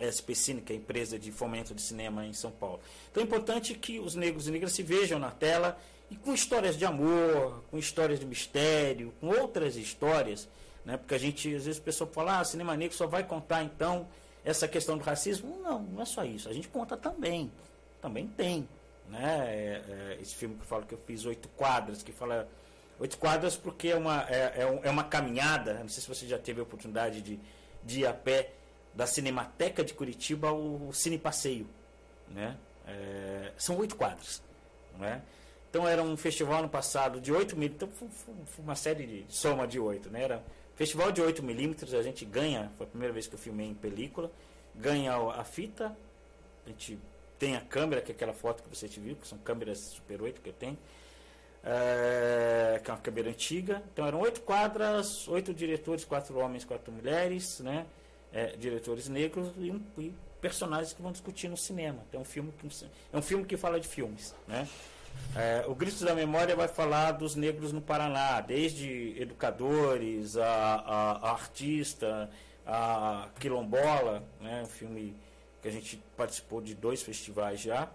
a SPCine, que é a empresa de fomento de cinema em São Paulo. Então é importante que os negros e negras se vejam na tela e com histórias de amor, com histórias de mistério, com outras histórias, né, porque a gente, às vezes, o pessoal fala, ah, cinema negro só vai contar então essa questão do racismo. Não, não é só isso. A gente conta também. Também tem né? É, é, esse filme que eu falo que eu fiz oito quadras, que fala oito quadras porque é uma é, é, é uma caminhada. Não sei se você já teve a oportunidade de, de ir a pé da Cinemateca de Curitiba ao Cine Passeio, né? É, são oito quadras, né? Então era um festival no passado de 8 milímetros, então foi, foi, uma série de soma de 8, né? Era festival de 8 milímetros, a gente ganha, foi a primeira vez que eu filmei em película, ganha a fita, a gente tem a câmera, que é aquela foto que você te viu, que são câmeras Super 8 que eu tenho, é, que é uma câmera antiga. Então eram oito quadras, oito diretores, quatro homens, quatro mulheres, né? É, diretores negros e, e, personagens que vão discutir no cinema. Então, é um filme que, é um filme que fala de filmes, né? É, o Grito da Memória vai falar dos negros no Paraná, desde educadores, a, a, a artista, a quilombola, né? Um filme que a gente participou de dois festivais já.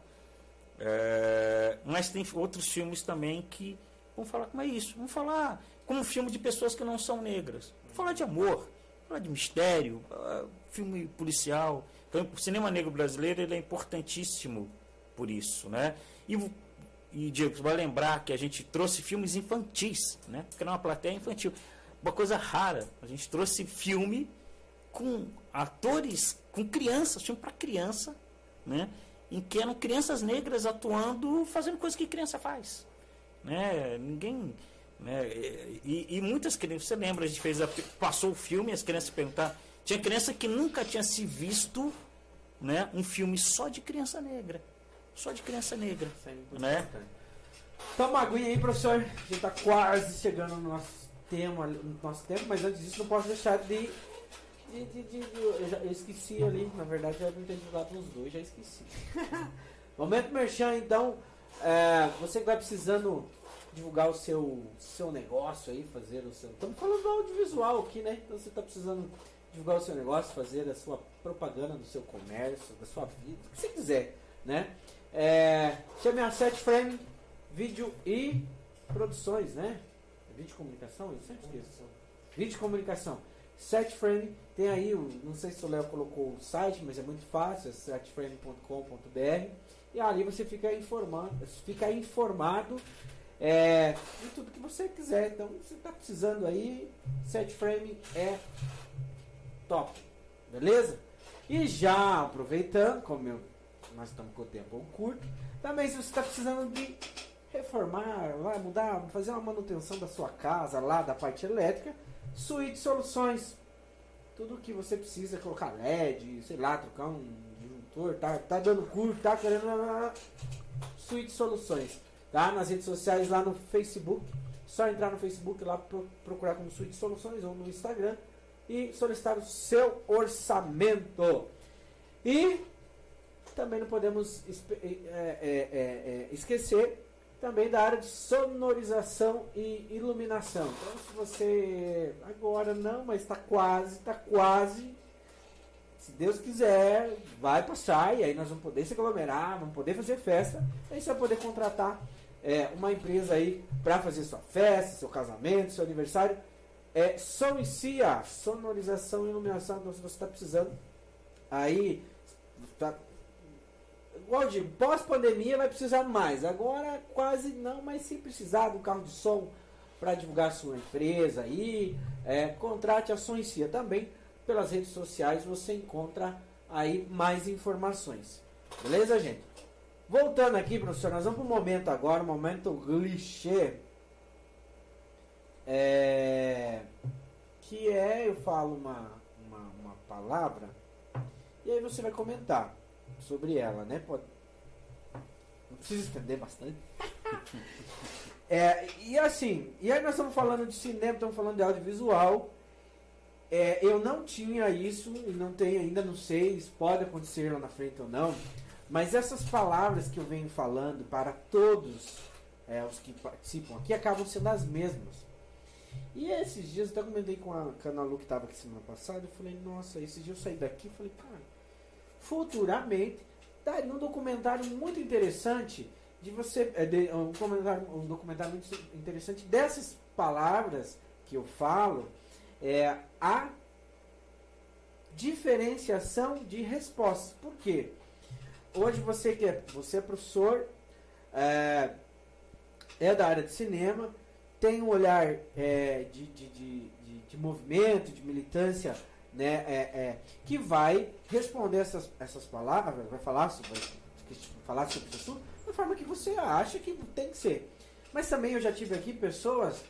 É, mas tem outros filmes também que vão falar como é isso. Vão falar como um filme de pessoas que não são negras. Vão falar de amor, falar de mistério, uh, filme policial. Então, o cinema negro brasileiro ele é importantíssimo por isso, né? E, e Diego, vai lembrar que a gente trouxe filmes infantis, né? Porque era uma plateia infantil. Uma coisa rara. A gente trouxe filme com atores, com crianças, filme para criança, né? Em que eram crianças negras atuando, fazendo coisas que criança faz, né? Ninguém, né? E, e muitas crianças, você lembra, a gente fez, a, passou o filme, as crianças perguntaram, tinha criança que nunca tinha se visto, né? Um filme só de criança negra, só de criança negra, é né? Toma uma aguinha aí, professor. A gente está quase chegando no nosso tema, no nosso tempo, mas antes disso não posso deixar de de, de, de, eu, já, eu esqueci ali, na verdade já não ter divulgado os dois, já esqueci. Momento Merchan, então, é, você que vai precisando divulgar o seu, seu negócio aí, fazer o seu. Estamos falando do audiovisual aqui, né? Então você está precisando divulgar o seu negócio, fazer a sua propaganda do seu comércio, da sua vida, o que você quiser, né? É, chame a Set Frame, vídeo e produções, né? Vídeo comunicação? Eu sempre esqueço. Vídeo comunicação. Set Frame tem aí, não sei se o Léo colocou o site, mas é muito fácil, é setframe.com.br. E ali você fica informando, fica informado é, de tudo que você quiser. Então, você está precisando aí, Setframe é top. Beleza? E já aproveitando, como eu, nós estamos com o tempo curto, também se você está precisando de reformar, vai mudar, fazer uma manutenção da sua casa lá, da parte elétrica, Suíte Soluções tudo que você precisa, colocar LED, sei lá, trocar um disjuntor, tá, tá dando curto, tá querendo. Suíte Soluções. Tá? Nas redes sociais, lá no Facebook. Só entrar no Facebook lá, procurar como Suíte Soluções ou no Instagram e solicitar o seu orçamento. E também não podemos é, é, é, esquecer também da área de sonorização e iluminação. Então, se você agora não, mas está quase, está quase, se Deus quiser, vai passar e aí nós vamos poder se aglomerar, vamos poder fazer festa. Aí você vai poder contratar é, uma empresa aí para fazer sua festa, seu casamento, seu aniversário. É, som e CIA, sonorização e iluminação, então se você está precisando, aí tá, igual de pós-pandemia vai precisar mais. Agora quase não, mas se precisar do carro de som para divulgar sua empresa aí, é, contrate a Soncia também. Pelas redes sociais você encontra aí mais informações. Beleza, gente? Voltando aqui, professor, nós vamos para o momento agora, o momento clichê. É, que é, eu falo uma, uma, uma palavra e aí você vai comentar sobre ela, né? Pode... Não precisa estender bastante. é, e assim, e aí nós estamos falando de cinema, estamos falando de audiovisual. É, eu não tinha isso e não tenho ainda, não sei se pode acontecer lá na frente ou não. Mas essas palavras que eu venho falando para todos é, os que participam aqui acabam sendo as mesmas. E esses dias, eu até comentei com a, com a Lu que estava aqui semana passada, eu falei, nossa, esses dias eu saí daqui e falei, cara, futuramente daria um documentário muito interessante de você. É, de, um, documentário, um documentário muito interessante dessas palavras que eu falo, é a diferenciação de respostas. Por quê? Hoje você que é, você é professor, é, é da área de cinema, tem um olhar é, de, de, de, de, movimento, de militância, né, é, é, que vai responder essas, essas palavras, vai falar sobre, vai falar sobre esse assunto da forma que você acha que tem que ser. Mas também eu já tive aqui pessoas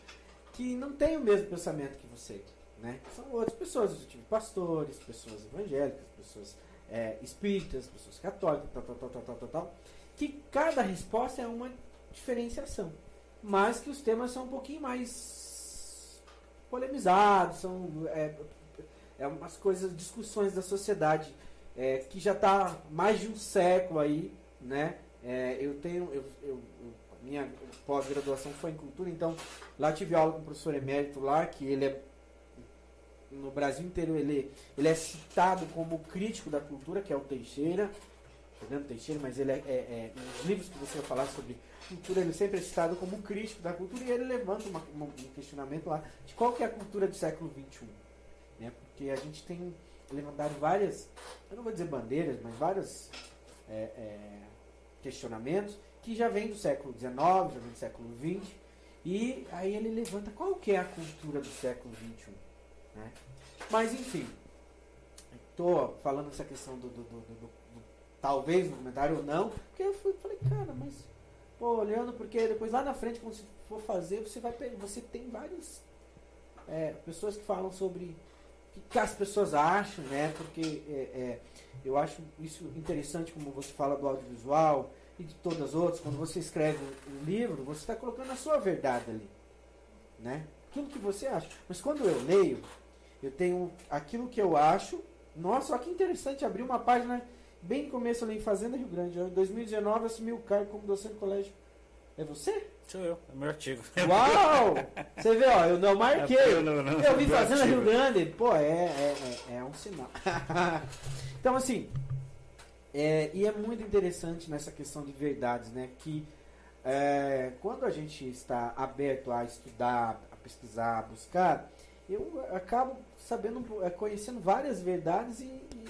que não têm o mesmo pensamento que você. Né? São outras pessoas. Eu tive pastores, pessoas evangélicas, pessoas é, espíritas, pessoas católicas, tal, tal, tal, tal, tal, tal, que cada resposta é uma diferenciação. Mas que os temas são um pouquinho mais polemizados, são é, é umas coisas, discussões da sociedade é, que já está mais de um século aí, né? É, eu tenho, eu, eu, minha pós-graduação foi em cultura, então lá tive aula com o professor emérito lá, que ele é no Brasil inteiro ele, ele é citado como crítico da cultura, que é o Teixeira, Fernando Teixeira, mas ele é, é, é nos livros que você vai falar sobre cultura, ele sempre é citado como crítico da cultura e ele levanta uma, uma, um questionamento lá de qual que é a cultura do século XXI. Né? Porque a gente tem levantado várias, eu não vou dizer bandeiras, mas vários é, é, questionamentos que já vem do século XIX, já vem do século XX, e aí ele levanta qual que é a cultura do século XXI. Né? Mas enfim, estou falando essa questão do, do, do, do, talvez no comentário ou não, porque eu fui, falei, cara, mas pô, olhando, porque depois lá na frente, quando você for fazer, você vai você tem várias é, pessoas que falam sobre o que as pessoas acham, né? Porque é, é, eu acho isso interessante como você fala do audiovisual e de todas as outras. Quando você escreve um livro, você está colocando a sua verdade ali, né? Aquilo que você acha. Mas quando eu leio, eu tenho aquilo que eu acho. Nossa, olha que interessante abrir uma página bem no começo ali em Fazenda Rio Grande. Em 2019 assumi o cargo como docente do colégio. É você? Sou eu, é meu artigo. Uau! Você vê, ó, eu não marquei. É, eu, não, não, eu vi Fazenda artigo. Rio Grande. Pô, é, é, é, é um sinal. então, assim, é, e é muito interessante nessa questão de verdades, né? Que é, quando a gente está aberto a estudar, a pesquisar, a buscar, eu acabo sabendo, é, conhecendo várias verdades e, e,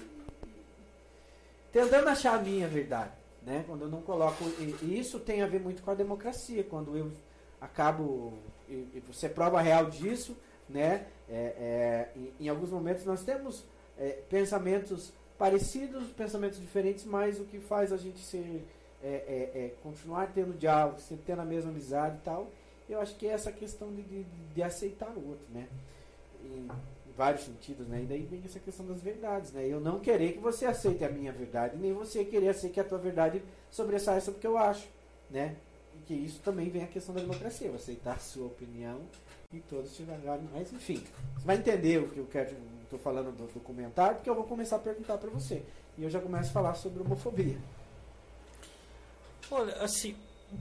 tentando achar a minha verdade, né? Quando eu não coloco e, isso tem a ver muito com a democracia, quando eu acabo e, você é prova real disso, né? É, é, em, em, alguns momentos nós temos é, pensamentos parecidos, pensamentos diferentes, mas o que faz a gente ser é, continuar tendo diálogo, tendo a mesma amizade e tal, eu acho que é essa questão de, de, de aceitar o outro, né? Em, vários sentidos, né? E daí vem essa questão das verdades, né? Eu não querer que você aceite a minha verdade, nem você querer aceitar que a tua verdade sobressaia sobre o que eu acho, né? E que isso também vem a questão da democracia, você aceitar a sua opinião e todos tiverem mas enfim, você vai entender o que eu quero, estou falando do documentário, porque eu vou começar a perguntar para você. E eu já começo a falar sobre homofobia. Olha, assim,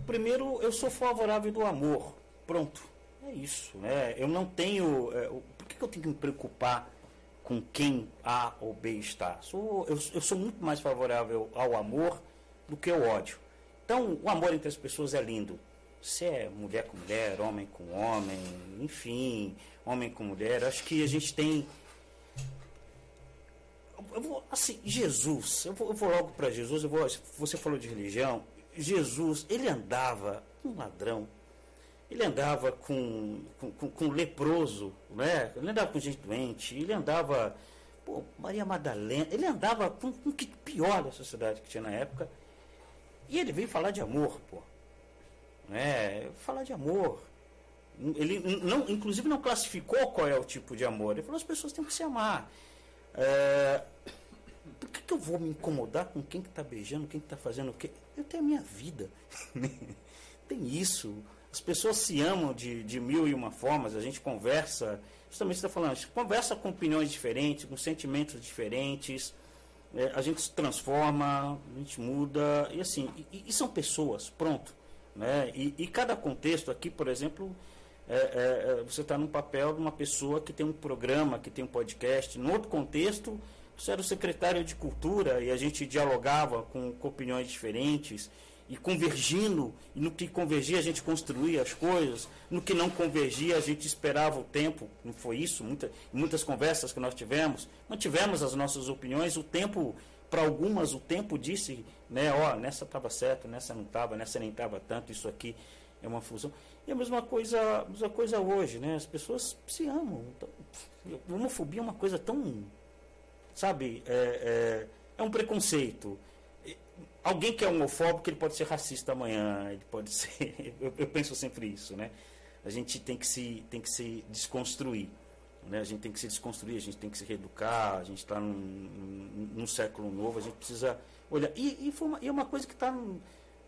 primeiro eu sou favorável do amor. Pronto. É isso, né? Eu não tenho. É, por que, eu tenho que me preocupar com quem A ou B está? Sou, eu, eu sou muito mais favorável ao amor do que ao ódio. Então, o amor entre as pessoas é lindo. Se é mulher com mulher, homem com homem, enfim, homem com mulher, acho que a gente tem. Eu vou, assim, Jesus, eu vou, eu vou logo para Jesus, eu vou, você falou de religião, Jesus, ele andava, um ladrão, ele andava com, com, com, com leproso, né? ele andava com gente doente, ele andava. Pô, Maria Madalena, ele andava com, o que pior da sociedade que tinha na época. E ele veio falar de amor, pô. Né? Falar de amor. Ele não, inclusive não classificou qual é o tipo de amor. Ele falou as pessoas têm que se amar. É, por que, que, eu vou me incomodar com quem que está beijando, quem que está fazendo o quê? Eu tenho a minha vida. Tem isso. As pessoas se amam de, de mil e uma formas, a gente conversa, justamente está falando, a gente conversa com opiniões diferentes, com sentimentos diferentes, é, a gente se transforma, a gente muda, e assim, e, e são pessoas, pronto. Né? E, e cada contexto aqui, por exemplo, é, é, é você está num papel de uma pessoa que tem um programa, que tem um podcast. No outro contexto, você era o secretário de Cultura e a gente dialogava com, com opiniões diferentes e convergindo, e no que convergia a gente construía as coisas, no que não convergia a gente esperava o tempo, não foi isso? Muita, muitas conversas que nós tivemos, não tivemos as nossas opiniões, o tempo, para algumas, o tempo disse, né, ó, nessa estava certo, nessa não estava, nessa nem estava tanto, isso aqui é uma fusão. E a mesma coisa, a mesma coisa hoje, né? As pessoas se amam. Então, homofobia é uma coisa tão, sabe, é, é, é um preconceito alguém que é homofóbico, ele pode ser racista amanhã, ele pode ser. Eu, eu, penso sempre isso, né? A gente tem que se, tem que se desconstruir. Né? A gente tem que se desconstruir, a gente tem que se reeducar, a gente está num, num, num, século novo, a gente precisa olhar. E, e, uma, e é uma coisa que está.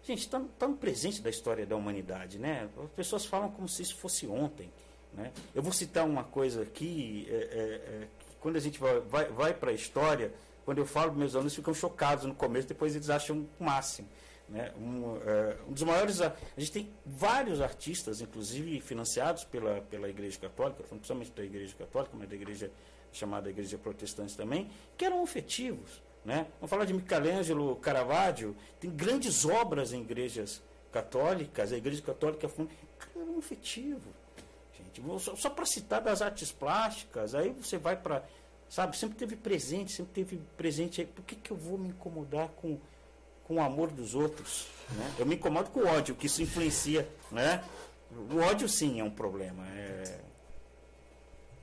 Gente, está tá no presente da história da humanidade, né? As pessoas falam como se isso fosse ontem. Né? Eu vou citar uma coisa aqui, é, é, é, quando a gente vai, vai, vai para a história, quando eu falo, meus alunos ficam chocados no começo, depois eles acham o máximo. Né? Um, uh, um, dos maiores. A, gente tem vários artistas, inclusive financiados pela, pela Igreja Católica, principalmente da Igreja Católica, mas da Igreja chamada Igreja Protestante também, que eram efetivos. Né? Vamos falar de Michelangelo Caravaggio, tem grandes obras em igrejas católicas, a Igreja Católica foi um efetivo. Gente, só, só para citar das artes plásticas, aí você vai para Sabe? Sempre teve presente, sempre teve presente aí. Por que, que eu vou me incomodar com, com o amor dos outros? Né? Eu me incomodo com o ódio, que isso influencia. Né? O ódio sim é um problema. É...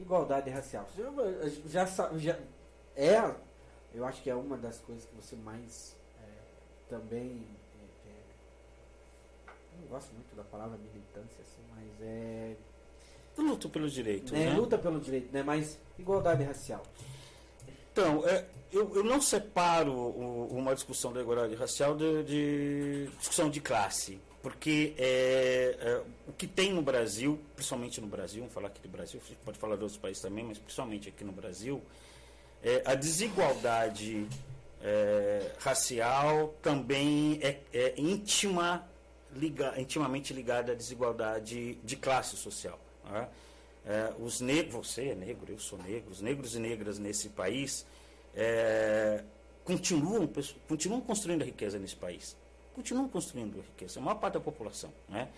Igualdade racial. Já, já, já é, eu acho que é uma das coisas que você mais é, também. É, é, não gosto muito da palavra militância, assim, mas é luta pelo direito. Né? Né? Luta pelo direito, né? Mas igualdade racial. Então, é, eu, eu não separo o, uma discussão da igualdade racial de, de discussão de classe. Porque é, é, o que tem no Brasil, principalmente no Brasil, vamos falar aqui do Brasil, pode falar de outros países também, mas principalmente aqui no Brasil, é, a desigualdade é, racial também é, é íntima, liga, intimamente ligada à desigualdade de classe social. Né? É, os negros, você é negro, eu sou negro, os negros e negras nesse país é, continuam, continuam construindo a riqueza nesse país. Continuam construindo a riqueza, a maior parte da população. Né?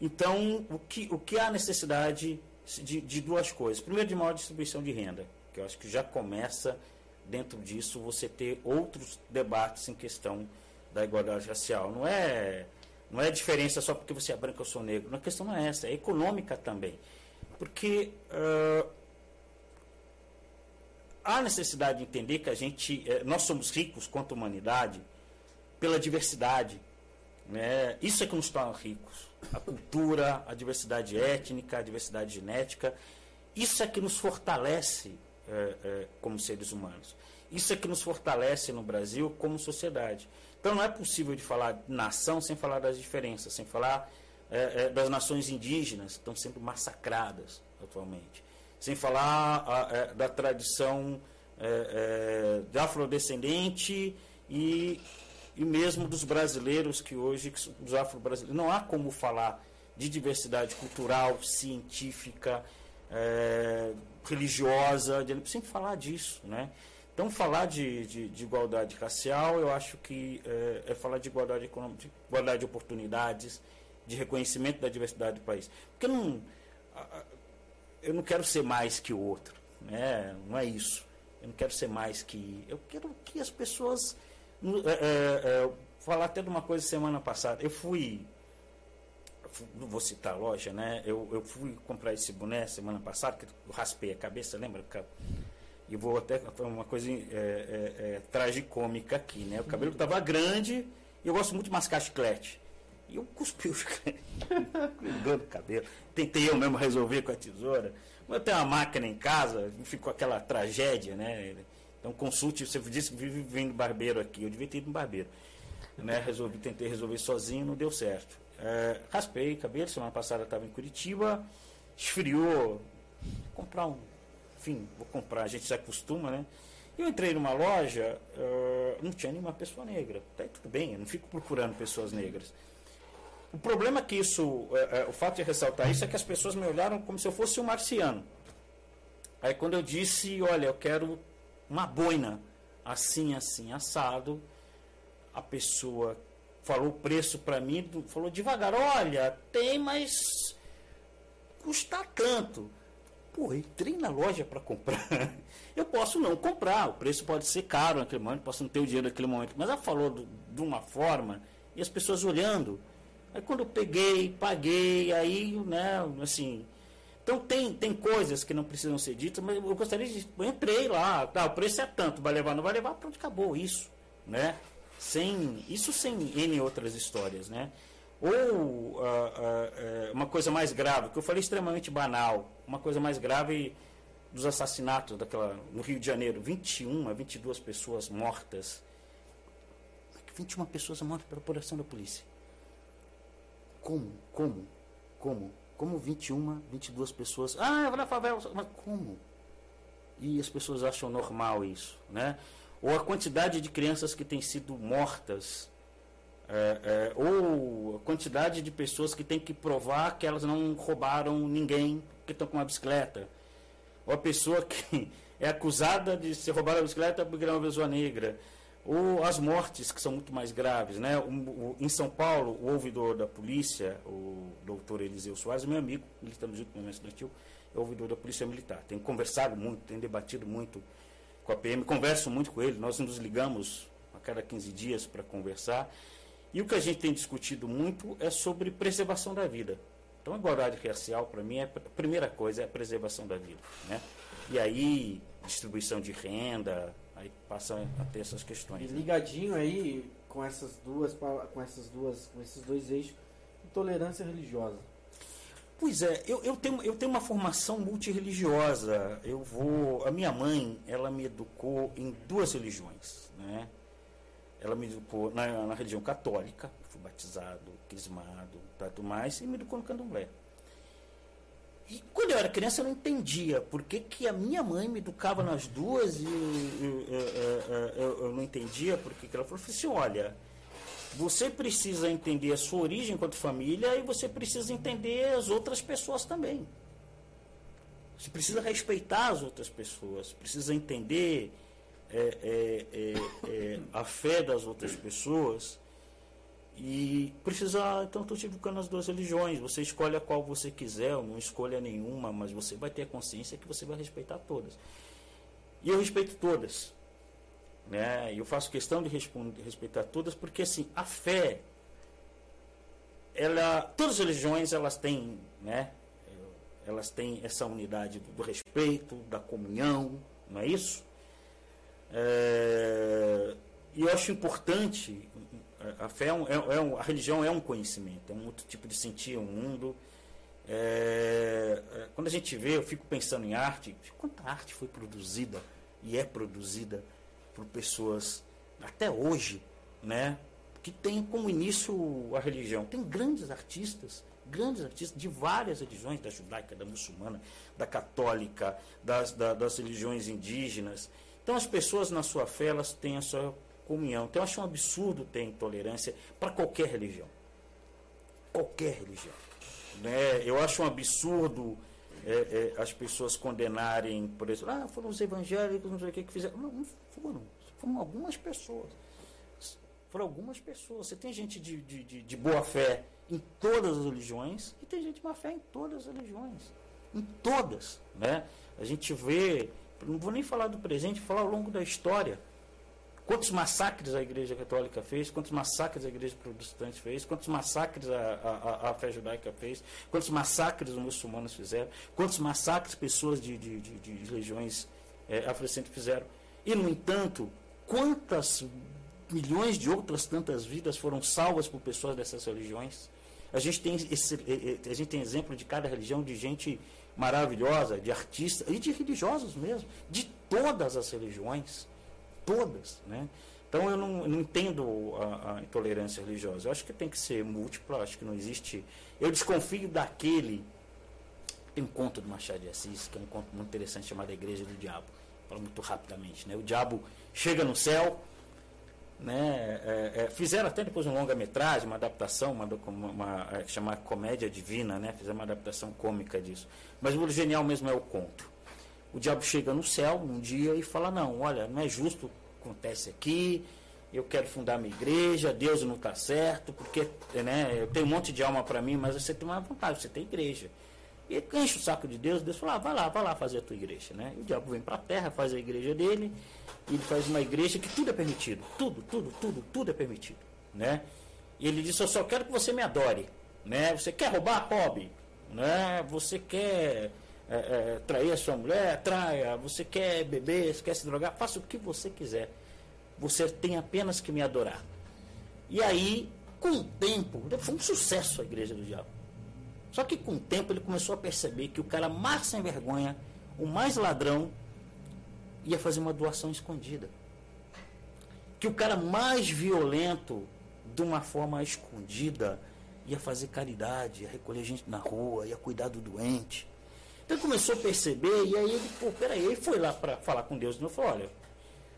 Então, o que, o que há necessidade de, de duas coisas? Primeiro, de maior distribuição de renda, que eu acho que já começa dentro disso você ter outros debates em questão da igualdade racial. Não é não é diferença só porque você é branco ou sou negro. A questão não é essa, é econômica também. Porque uh, há necessidade de entender que a gente, eh, nós somos ricos quanto humanidade pela diversidade. Né? Isso é que nos torna ricos. A cultura, a diversidade étnica, a diversidade genética. Isso é que nos fortalece eh, eh, como seres humanos. Isso é que nos fortalece no Brasil como sociedade. Então não é possível de falar nação sem falar das diferenças, sem falar é, é, das nações indígenas que estão sendo massacradas atualmente, sem falar a, é, da tradição é, é, de afrodescendente e, e mesmo dos brasileiros que hoje, os afro-brasileiros, não há como falar de diversidade cultural, científica, é, religiosa, sem falar disso, né? Então, falar de, de, de, igualdade racial, eu acho que é, é, falar de igualdade econômica, de igualdade de oportunidades, de reconhecimento da diversidade do país. Porque eu não, eu não quero ser mais que o outro, né? não é isso. Eu não quero ser mais que. Eu quero que as pessoas. É, é, falar até de uma coisa semana passada. Eu fui. Não vou citar a loja, né? Eu, eu fui comprar esse boné semana passada, que eu raspei a cabeça, lembra? E vou até uma coisa é, é, é, tragicômica aqui, né? O cabelo estava grande e eu gosto muito de mascar chiclete. E eu cuspi o chiclete, o cabelo. Tentei eu mesmo resolver com a tesoura. Eu tenho uma máquina em casa, ficou aquela tragédia, né? Então consulte, você disse que vive vindo barbeiro aqui, eu devia ter ido no barbeiro. Né? Resolvi, tentei resolver sozinho, não deu certo. É, raspei o cabelo, semana passada estava em Curitiba, esfriou, comprar um enfim, vou comprar, a gente se acostuma, né? Eu entrei numa loja, uh, não tinha nenhuma pessoa negra. Tá, tudo bem, eu não fico procurando pessoas negras. O problema é que isso, é, é, o fato de ressaltar isso é que as pessoas me olharam como se eu fosse um marciano. Aí quando eu disse, olha, eu quero uma boina assim, assim, assado, a pessoa falou o preço para mim, falou devagar, olha, tem, mas custa tanto. Pô, entrei na loja para comprar. Eu posso não comprar, o preço pode ser caro naquele momento, posso não ter o dinheiro naquele momento, mas ela falou do, de uma forma e as pessoas olhando. Aí quando eu peguei, paguei, aí, né, assim. Então tem, tem coisas que não precisam ser ditas, mas eu gostaria de. Eu entrei lá, tá, o preço é tanto, vai levar, não vai levar, pronto, acabou isso. Né? Sem, isso sem N outras histórias, né? Ou uh, uh, uh, uma coisa mais grave, que eu falei extremamente banal, uma coisa mais grave dos assassinatos daquela, no Rio de Janeiro, 21 a 22 pessoas mortas. 21 pessoas mortas pela operação da polícia. Como? Como? Como? Como 21, 22 pessoas. Ah, vou na favela. Mas como? E as pessoas acham normal isso, né? Ou a quantidade de crianças que têm sido mortas. É, é, ou a quantidade de pessoas que têm que provar que elas não roubaram ninguém que estão com uma bicicleta. Ou a pessoa que é acusada de ser roubada a bicicleta porque é uma pessoa negra ou as mortes que são muito mais graves, né? O, o, em São Paulo, o ouvidor da polícia, o doutor Eliseu Soares, meu amigo, militando junto com o estudantil, é ouvidor da polícia militar. Tenho conversado muito, tenho debatido muito com a PM, converso muito com ele, nós nos ligamos a cada 15 dias para conversar. E o que a gente tem discutido muito é sobre preservação da vida. Então, a igualdade racial, para mim, é a primeira coisa, é a preservação da vida. Né? E aí, distribuição de renda, Aí passa a ter essas questões. E né? ligadinho aí com essas duas, com essas duas, com esses dois eixos, intolerância religiosa. Pois é, eu, eu, tenho, eu tenho uma formação multirreligiosa. Eu vou. A minha mãe, ela me educou em duas religiões. Né? Ela me educou na, na religião católica, fui batizado, crismado, tudo mais, e me educou no candomblé. E quando eu era criança eu não entendia por que, que a minha mãe me educava nas duas e eu, eu, eu, eu não entendia por que, que ela falou assim, olha, você precisa entender a sua origem enquanto família e você precisa entender as outras pessoas também. Você precisa respeitar as outras pessoas, precisa entender é, é, é, é a fé das outras pessoas e precisa, então estou te educando as duas religiões. Você escolhe a qual você quiser, ou não escolha nenhuma, mas você vai ter a consciência que você vai respeitar todas. E eu respeito todas. Né? Eu faço questão de respeitar todas, porque assim, a fé, ela, todas as religiões elas têm, né? Elas têm essa unidade do, do respeito, da comunhão, não é isso? É, e eu acho importante a fé é, um, é, é um, a religião é um conhecimento, é um outro tipo de sentir o mundo. É, é, quando a gente vê, eu fico pensando em arte, quanta arte foi produzida e é produzida por pessoas até hoje, né? Que tem como início a religião. Tem grandes artistas, grandes artistas de várias religiões, da judaica, da muçulmana, da católica, das, da, das religiões indígenas. Então as pessoas na sua fé elas têm a sua comunhão. Então eu acho um absurdo ter intolerância para qualquer religião. Qualquer religião. Né? Eu acho um absurdo é, é, as pessoas condenarem, por exemplo, ah, foram os evangélicos, não sei o que, que fizeram. Não, não foram. Foram algumas pessoas. Foram algumas pessoas. Você tem gente de, de, de, de boa fé em todas as religiões e tem gente de má fé em todas as religiões. Em todas. Né? A gente vê, não vou nem falar do presente, falar ao longo da história. Quantos massacres a Igreja Católica fez, quantos massacres a Igreja Protestante fez, quantos massacres a, a, a fé judaica fez, quantos massacres os muçulmanos fizeram, quantos massacres pessoas de, de, de, de religiões é, fizeram. E, no entanto, quantas milhões de outras tantas vidas foram salvas por pessoas dessas religiões? A gente tem, esse, a gente tem exemplo de cada religião de gente maravilhosa, de artistas e de religiosos mesmo, de todas as religiões todas, né? Então eu não, não entendo a, a, intolerância religiosa. Eu acho que tem que ser múltipla, acho que não existe. Eu desconfio daquele. Tem um conto do Machado de Assis, que é um conto muito interessante chamado A Igreja do Diabo. Falo muito rapidamente, né? O diabo chega no céu, Né? É, é, fizeram até depois um longa-metragem, uma adaptação, uma, uma, uma é, chamada Comédia Divina, né? fizeram uma adaptação cômica disso. Mas o genial mesmo é o conto. O diabo chega no céu um dia e fala, não, olha, não é justo o que acontece aqui, eu quero fundar minha igreja, Deus não está certo, porque né, eu tenho um monte de alma para mim, mas você tem uma vontade, você tem igreja. E enche o saco de Deus, Deus fala, ah, vai lá, vai lá fazer a tua igreja. Né? E o diabo vem para a terra, faz a igreja dele, e ele faz uma igreja que tudo é permitido. Tudo, tudo, tudo, tudo é permitido. Né? E ele disse, eu só quero que você me adore. Né? Você quer roubar? Roube. Né? Você quer é, é, trair a sua mulher? Traia. Você quer beber? Você quer se drogar? Faça o que você quiser. Você tem apenas que me adorar. E aí, com o tempo, foi um sucesso a igreja do diabo. Só que com o tempo ele começou a perceber que o cara mais sem vergonha, o mais ladrão, ia fazer uma doação escondida. Que o cara mais violento, de uma forma escondida, ia fazer caridade, ia recolher gente na rua, ia cuidar do doente. Então ele começou a perceber, e aí ele, pô, peraí, ele foi lá para falar com Deus. Ele falou: olha,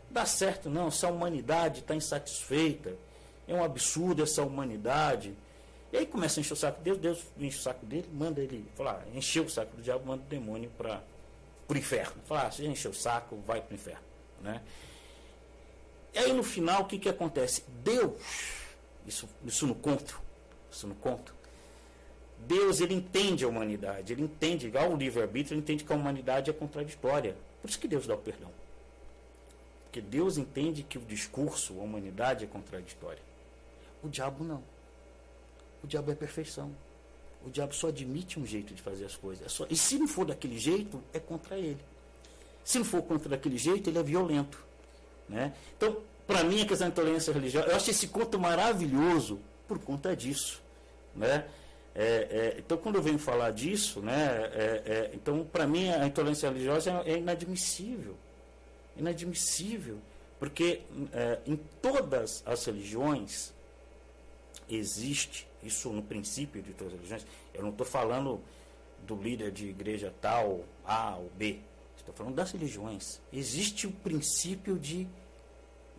dá certo não, essa humanidade está insatisfeita, é um absurdo essa humanidade. E aí começa a encher o saco de Deus, Deus enche o saco dele, manda ele, fala, ah, encheu o saco do diabo, manda o demônio para o inferno. Fala, ah, se encheu o saco, vai para o inferno. Né? E aí no final o que, que acontece? Deus, isso, isso no conto, isso no conto, Deus ele entende a humanidade, ele entende, igual o livre-arbítrio, ele entende que a humanidade é contraditória. Por isso que Deus dá o perdão. Porque Deus entende que o discurso, a humanidade é contraditória. O diabo não. O diabo é perfeição. O diabo só admite um jeito de fazer as coisas. É só, e se não for daquele jeito, é contra ele. Se não for contra daquele jeito, ele é violento. Né? Então, para mim, a questão da intolerância religiosa, eu acho esse conto maravilhoso por conta disso. Né? É, é, então, quando eu venho falar disso, né, é, é então, para mim, a intolerância religiosa é, é inadmissível. Inadmissível. Porque é, em todas as religiões existe isso no princípio de todas as religiões. Eu não estou falando do líder de igreja tal, A ou B. Estou falando das religiões. Existe o princípio de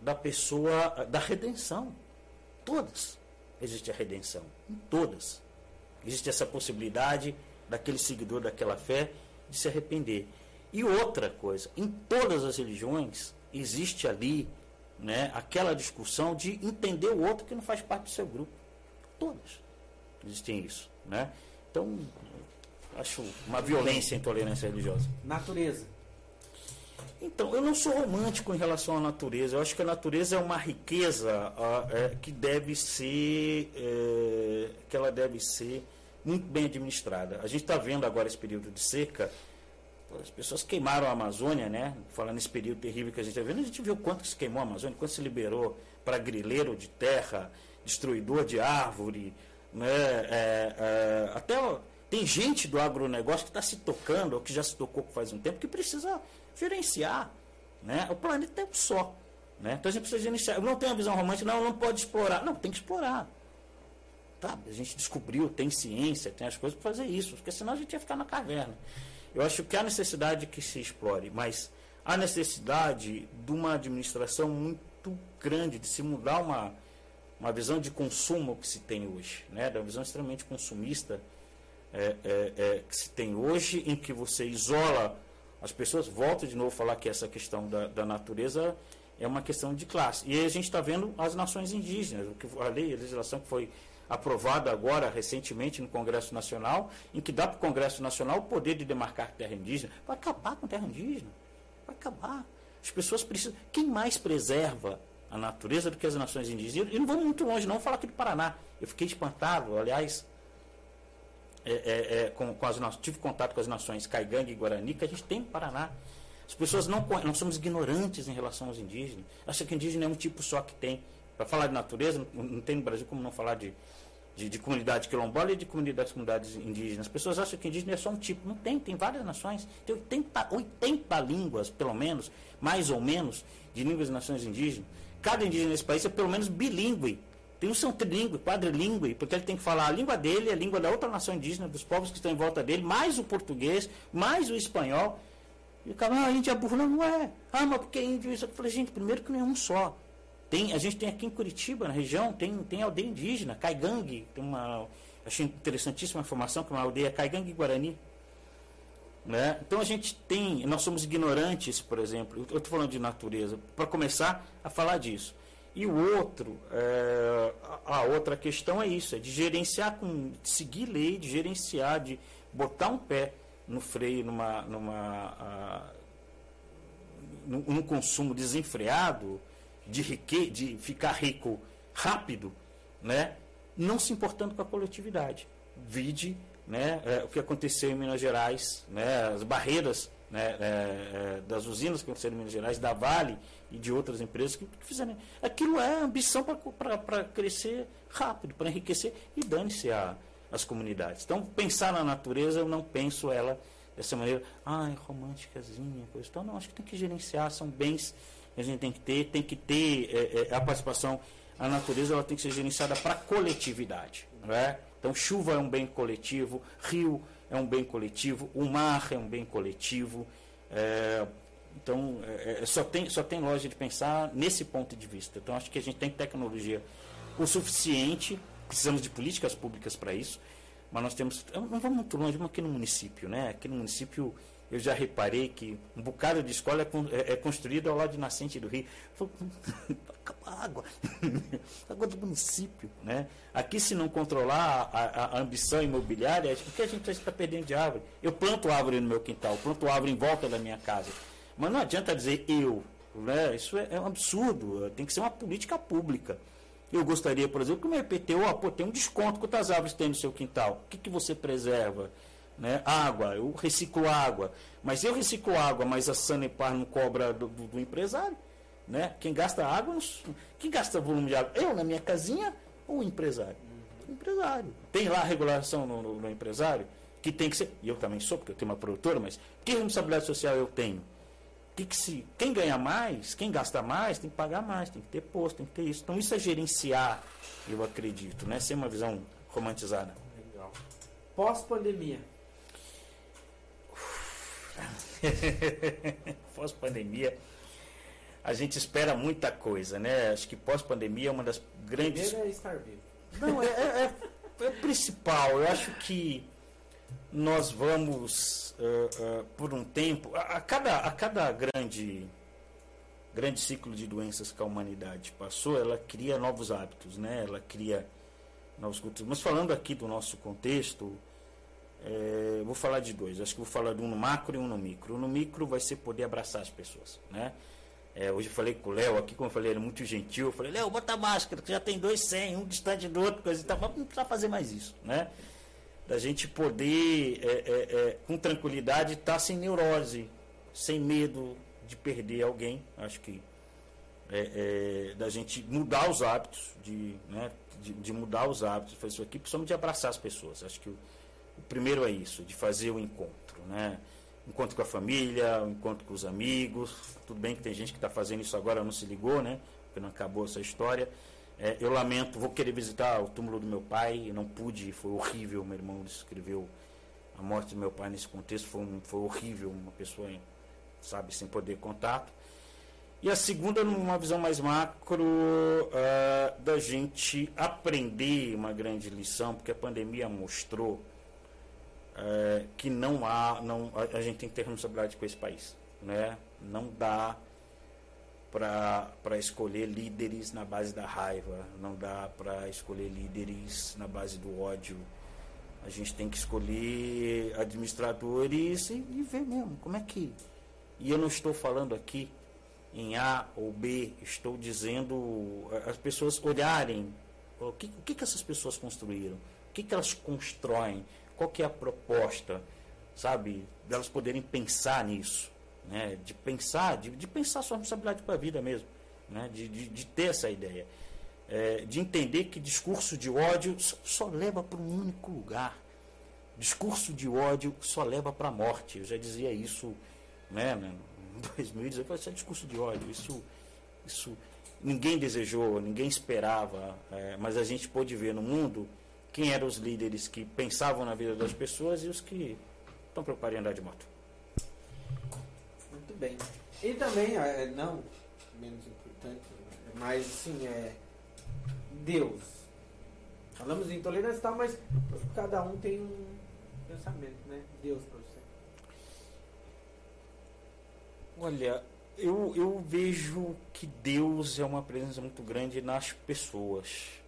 da pessoa, da redenção. Todas. Existe a redenção. Em todas. Existe essa possibilidade daquele seguidor daquela fé de se arrepender. E outra coisa, em todas as religiões existe ali né, aquela discussão de entender o outro que não faz parte do seu grupo. Todas existem isso. Né? Então, acho uma violência a intolerância religiosa. Natureza. Então, eu não sou romântico em relação à natureza. Eu acho que a natureza é uma riqueza é, que deve ser, é, que ela deve ser muito bem administrada. A gente está vendo agora esse período de seca. As pessoas queimaram a Amazônia, né? Falando nesse período terrível que a gente está vendo, a gente viu quanto se queimou a Amazônia, quanto se liberou para grileiro de terra, destruidor de árvore, né? É, é, até tem gente do agronegócio que está se tocando, ou que já se tocou faz um tempo, que precisa gerenciar. Né? O planeta é um só. Né? Então a gente precisa gerenciar. Eu não tenho a visão romântica, não, não pode explorar. Não, tem que explorar. Tá, a gente descobriu, tem ciência, tem as coisas para fazer isso, porque senão a gente ia ficar na caverna. Eu acho que há necessidade que se explore, mas há necessidade de uma administração muito grande, de se mudar uma, uma visão de consumo que se tem hoje, né? da visão extremamente consumista é, é, é, que se tem hoje, em que você isola as pessoas. Volto de novo a falar que essa questão da, da natureza é uma questão de classe. E a gente está vendo as nações indígenas, o que a lei, a legislação que foi aprovada agora recentemente no Congresso Nacional, em que dá para o Congresso Nacional o poder de demarcar terra indígena. Vai acabar com terra indígena. Vai acabar. As pessoas precisam. Quem mais preserva a natureza do que as nações indígenas. E não vamos muito longe, não, vamos falar aqui do Paraná. Eu fiquei espantado, aliás, é, é, é, com, com, as, tive contato com as nações Caigangue e Guarani, que a gente tem no Paraná. As pessoas não nós somos ignorantes em relação aos indígenas. Acha que indígena é um tipo só que tem. Para falar de natureza, não, tem no Brasil como não falar de, de, de, comunidade quilombola e de comunidades, comunidades indígenas. As pessoas acham que indígena é só um tipo. Não tem, tem várias nações. Tem 80, 80 línguas, pelo menos, mais ou menos, de línguas de nações indígenas. Cada indígena nesse país é pelo menos bilíngue. Tem um são trilíngue, quadrilíngue, porque ele tem que falar a língua dele, a língua da outra nação indígena, dos povos que estão em volta dele, mais o português, mais o espanhol. E o cara, ah, gente é burro. Não, não é. Ah, mas porque é índio isso? Eu falei, gente, primeiro que não é um só. Tem, a gente tem aqui em Curitiba, na região, tem, tem aldeia indígena, Caigangue, tem uma. Achei interessantíssima informação, que é uma aldeia Caigangue Guarani. Né? Então a gente tem, nós somos ignorantes, por exemplo, eu estou falando de natureza, para começar a falar disso. E o outro, é, a outra questão é isso, é de gerenciar, com, de seguir lei, de gerenciar, de botar um pé no freio numa, numa, a, num, num consumo desenfreado, de, rique, de ficar rico rápido, né? não se importando com a coletividade. Vide né, é, o que aconteceu em Minas Gerais, né, as barreiras né, é, é, das usinas que aconteceram em Minas Gerais, da Vale e de outras empresas que, que fizeram. Aquilo é ambição para crescer rápido, para enriquecer e dane-se as comunidades. Então, pensar na natureza, eu não penso ela dessa maneira, ai, românticazinha, coisa tal. Não, acho que tem que gerenciar, são bens que a gente tem que ter, tem que ter é, é, a participação. A natureza ela tem que ser gerenciada para a coletividade. Não é? Então, chuva é um bem coletivo, rio é um bem coletivo, o mar é um bem coletivo. É, então, é, é, só, tem, só tem lógica de pensar nesse ponto de vista. Então, acho que a gente tem tecnologia o suficiente, precisamos de políticas públicas para isso, mas nós temos. Não vamos muito longe, vamos aqui no município. Né? Aqui no município eu já reparei que um bocado de escola é, é, é construído ao lado de nascente do rio. água, água do município. Né? Aqui, se não controlar a, a, a ambição imobiliária, o que a gente está perdendo de árvore? Eu planto árvore no meu quintal, planto árvore em volta da minha casa. Mas não adianta dizer eu. Né? Isso é, é um absurdo. Tem que ser uma política pública. Eu gostaria, por exemplo, que o meu IPTU pô, tem um desconto. Quantas árvores tem no seu quintal? O que, que você preserva? Né? Água, eu reciclo água. Mas eu reciclo água, mas a Sanepar não cobra do, do, do empresário. Né? Quem gasta água, quem gasta volume de água? Eu na minha casinha ou o empresário? O empresário. Tem lá a regulação no, no, no, empresário, que tem que ser. E eu também sou, porque eu tenho uma produtora, mas que responsabilidade social eu tenho? Que que se, quem ganha mais, quem gasta mais, tem que pagar mais, tem que ter posto, tem que ter isso. Então isso é gerenciar, eu acredito, né? Sem uma visão romantizada. Legal. Pós-pandemia. Pós-pandemia, a gente espera muita coisa, né? Acho que pós-pandemia é uma das grandes. Primeiro é estar vivo. Não, é, é, é, é principal. Eu acho que nós vamos, uh, uh, por um tempo, a, a, cada, a cada grande, grande ciclo de doenças que a humanidade passou, ela cria novos hábitos, né? Ela cria novos culturas. Mas falando aqui do nosso contexto, é, vou falar de dois. Acho que vou falar de um no macro e um no micro. No micro vai ser poder abraçar as pessoas, né? É, hoje eu falei com o Léo aqui, como eu falei, ele é muito gentil. Eu falei, Léo, bota máscara, que já tem dois sem, um distante do outro, coisa e tal. Mas não precisa fazer mais isso, né? Da gente poder, é, é, é com tranquilidade, estar tá sem neurose, sem medo de perder alguém. Acho que é, da gente mudar os hábitos, de, né, de, de mudar os hábitos, fazer isso aqui, principalmente de abraçar as pessoas. Acho que o, o primeiro é isso, de fazer o encontro, né? Encontro com a família, encontro com os amigos. Tudo bem que tem gente que está fazendo isso agora, não se ligou, né? Porque não acabou essa história. É, eu lamento, vou querer visitar o túmulo do meu pai, não pude, foi horrível. Meu irmão escreveu a morte do meu pai nesse contexto, foi, um, foi horrível, uma pessoa, sabe, sem poder contato. E a segunda, numa visão mais macro, uh, da gente aprender uma grande lição, porque a pandemia mostrou é, que não há, não, a, a, gente tem que ter responsabilidade com esse país. Né? Não dá para escolher líderes na base da raiva, não dá para escolher líderes na base do ódio. A gente tem que escolher administradores e, e ver mesmo como é que. E eu não estou falando aqui em A ou B, estou dizendo as pessoas olharem o que, o que, que essas pessoas construíram, o que, que elas constroem, qual que é a proposta, sabe, delas poderem pensar nisso, né? De pensar, de, de pensar sua responsabilidade para a vida mesmo, né? De, de, de ter essa ideia, é, de entender que discurso de ódio só, só leva para um único lugar. Discurso de ódio só leva para a morte. Eu já dizia isso, né? Em 2018, isso é discurso de ódio. Isso, isso ninguém desejou, ninguém esperava, é, mas a gente pôde ver no mundo quem eram os líderes que pensavam na vida das pessoas e os que estão preocupados em andar de moto. Muito bem. E também, é, não menos importante, Mas assim, é. Deus. Falamos de intolerância e tal, mas cada um tem um pensamento, né? Deus pra você. Olha, eu, eu vejo que Deus é uma presença muito grande nas pessoas.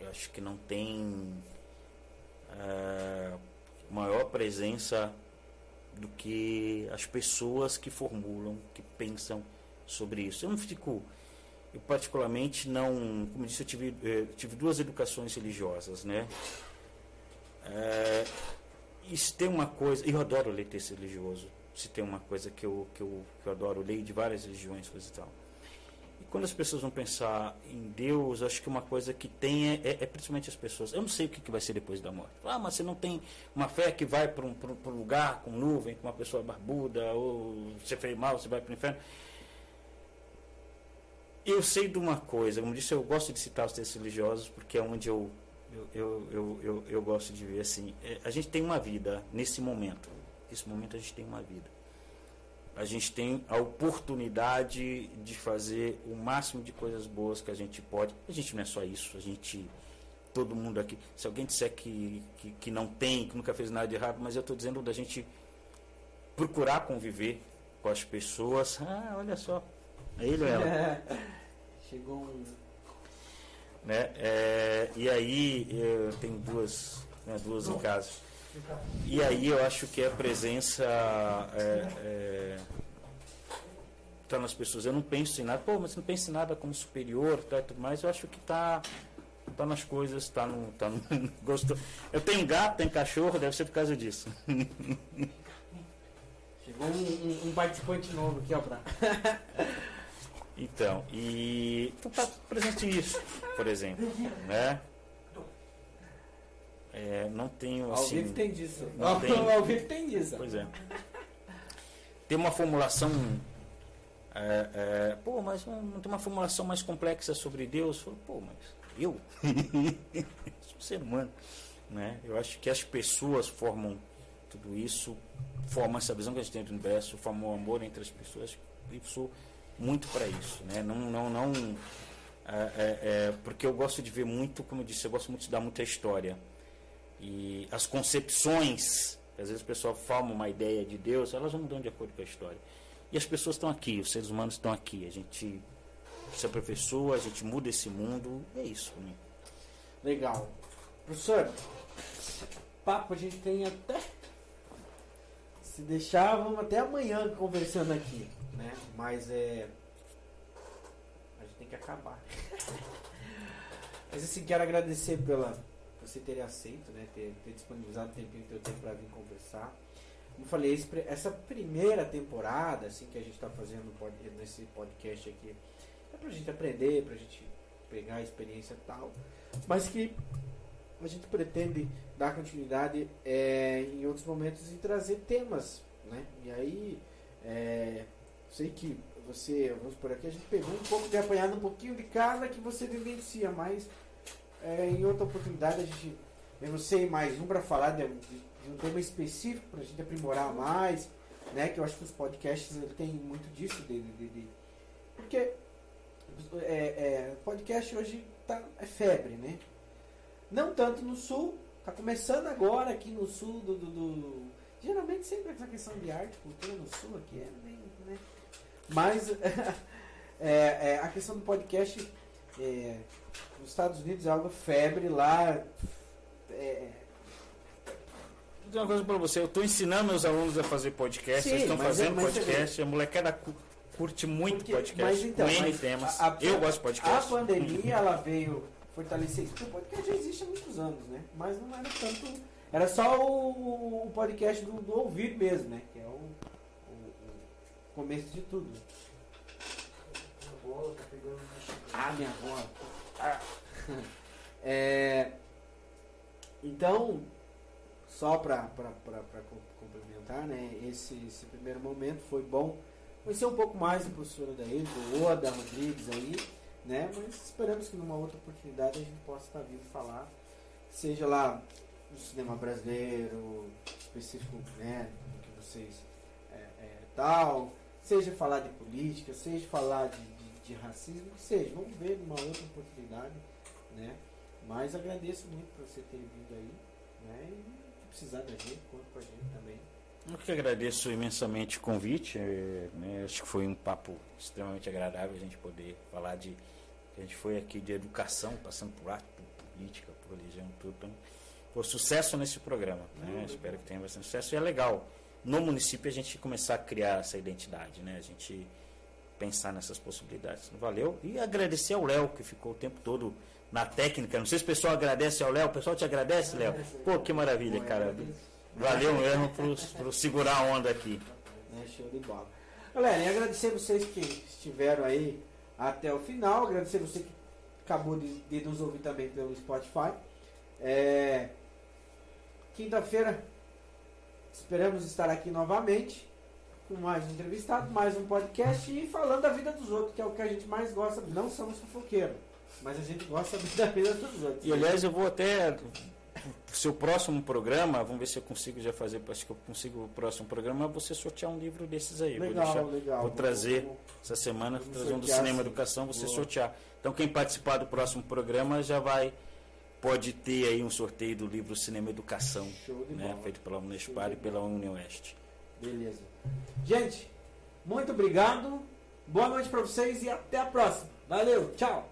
Eu acho que não tem é, maior presença do que as pessoas que formulam, que pensam sobre isso. Eu não fico, eu particularmente não, como disse, eu tive, eu tive duas educações religiosas, né? É, e se tem uma coisa, eu adoro ler texto religioso, se tem uma coisa que eu, que eu, que eu adoro, leio de várias religiões, coisa e tal. Quando as pessoas vão pensar em Deus, acho que uma coisa que tem é, é, é principalmente as pessoas. Eu não sei o que, que vai ser depois da morte. Ah, mas você não tem uma fé que vai para um, um lugar com nuvem, com uma pessoa barbuda, ou você fez mal, você vai para o inferno. Eu sei de uma coisa, como disse, eu gosto de citar os textos religiosos porque é onde eu eu, eu, eu, eu, eu gosto de ver assim. É, a gente tem uma vida nesse momento. Nesse momento a gente tem uma vida. A gente tem a oportunidade de fazer o máximo de coisas boas que a gente pode. A gente não é só isso, a gente. Todo mundo aqui. Se alguém disser que, que, que não tem, que nunca fez nada de errado, mas eu estou dizendo da gente procurar conviver com as pessoas. Ah, olha só. É ele ou ela? Chegou um né? É, e aí eu tenho duas, né, duas em casa. E aí eu acho que a presença é, é, tá nas pessoas. Eu não penso em nada, pô, mas não penso em nada como superior, tá, tudo mais. Eu acho que tá tá nas coisas, tá no, tá no gosto. Eu tenho gato, tenho cachorro, deve ser por causa disso. Chegou um, um, um participante novo aqui, ó, pra... Então, e então tá presente isso, por exemplo, né? É, não tenho assim. Ao vivo tem disso. Não Ao, tem, ao vivo tem disso. Pois é. Tem uma formulação. É, é, pô, mas não tem uma formulação mais complexa sobre Deus? Falo, pô, mas eu? Sou um ser humano. Né? Eu acho que as pessoas formam tudo isso, formam essa visão que a gente tem do universo, formam o amor entre as pessoas. Eu sou muito para isso, né? Não, não, não, é, é, é, porque eu gosto de ver muito, como eu disse, eu gosto muito de dar muita história e as concepções, às vezes o pessoal forma uma ideia de Deus, elas vão mudando de acordo com a história. E as pessoas estão aqui, os seres humanos estão aqui, a gente se aperfeiçoa, a gente muda esse mundo, é isso. Né? Legal. Professor, papo a gente tem até. Se deixar, vamos até amanhã conversando aqui né? Mas é. A gente tem que acabar. Mas assim, quero agradecer pela você ter aceito, né? Ter, ter disponibilizado um tempinho teu tempo para vir conversar. Como falei, esse, essa primeira temporada, assim, que a gente está fazendo nesse podcast aqui, é pra gente aprender, pra gente pegar a experiência e tal. Mas que a gente pretende dar continuidade é, em outros momentos e trazer temas, né? E aí, é, sei que você, vamos por aqui, a gente pegou um pouco de apanhado, um pouquinho de cada que você vivencia, mas é, em outra oportunidade a gente tem você mais um para falar de, de, um tema específico para a gente aprimorar mais, né? Que eu acho que os podcasts ele tem muito disso de, de, de porque é, é, podcast hoje tá, é febre, né? Não tanto no sul, tá começando agora aqui no sul do, do, do geralmente sempre essa questão de arte, cultura no sul aqui é bem, né? Mas é, é, a questão do podcast é, nos Estados Unidos é algo febre lá. É, Vou dizer uma coisa para você, eu estou ensinando meus alunos a fazer podcast, Sim, eles estão é- fazendo podcast, a molecada curte muito Porque, podcast, mas então, temas. A, a, eu gosto de podcast. A pandemia ela veio fortalecer isso, porque o podcast já existe há muitos anos, né? Mas não era tanto. Era só o, o podcast do, do ouvir mesmo, né? Que é o começo de tudo. Ah, minha bola. Ah. É, então, só para complementar, né? Esse, esse primeiro momento foi bom conhecer um pouco mais do professor Adair, do Oda Rodrigues aí, né? Mas esperamos que numa outra oportunidade a gente possa estar vindo falar, seja lá no cinema brasileiro, específico, né? Que vocês é, é, tal, Seja falar de política, seja falar de, de, racismo, seja. Vamos ver numa outra oportunidade, né? Mas agradeço muito por você ter vindo aí, né? E precisar da gente, conta com a gente também. Eu que agradeço imensamente o convite. É, né, acho que foi um papo extremamente agradável a gente poder falar de. A gente foi aqui de educação, passando por arte, por política, por religião, tudo. Então, por sucesso nesse programa. Né? Espero que tenha bastante sucesso. E é legal, no município, a gente começar a criar essa identidade, né? a gente pensar nessas possibilidades. Valeu. E agradecer ao Léo, que ficou o tempo todo na técnica. Não sei se o pessoal agradece ao Léo. O pessoal te agradece, Léo? Pô, que maravilha, cara. Valeu mesmo por, por segurar a onda aqui. É, show de bola. Galera, e agradecer vocês que estiveram aí até o final. Agradecer você que acabou de, de nos ouvir também pelo Spotify. É, Quinta-feira esperamos estar aqui novamente com mais um entrevistado, mais um podcast e falando da vida dos outros, que é o que a gente mais gosta. Não somos fofoqueiros, mas a gente gosta da vida dos outros. E aliás, eu vou até seu próximo programa, vamos ver se eu consigo já fazer, acho que eu consigo o próximo programa, você sortear um livro desses aí. Legal, vou, deixar, legal. vou trazer vou, essa semana, vou trazer um do Cinema Educação, você Boa. sortear. Então quem participar do próximo programa já vai pode ter aí um sorteio do livro Cinema Educação, né, feito pela Unespar e pela União Oeste. Beleza. Gente, muito obrigado. Boa noite para vocês e até a próxima. Valeu, tchau.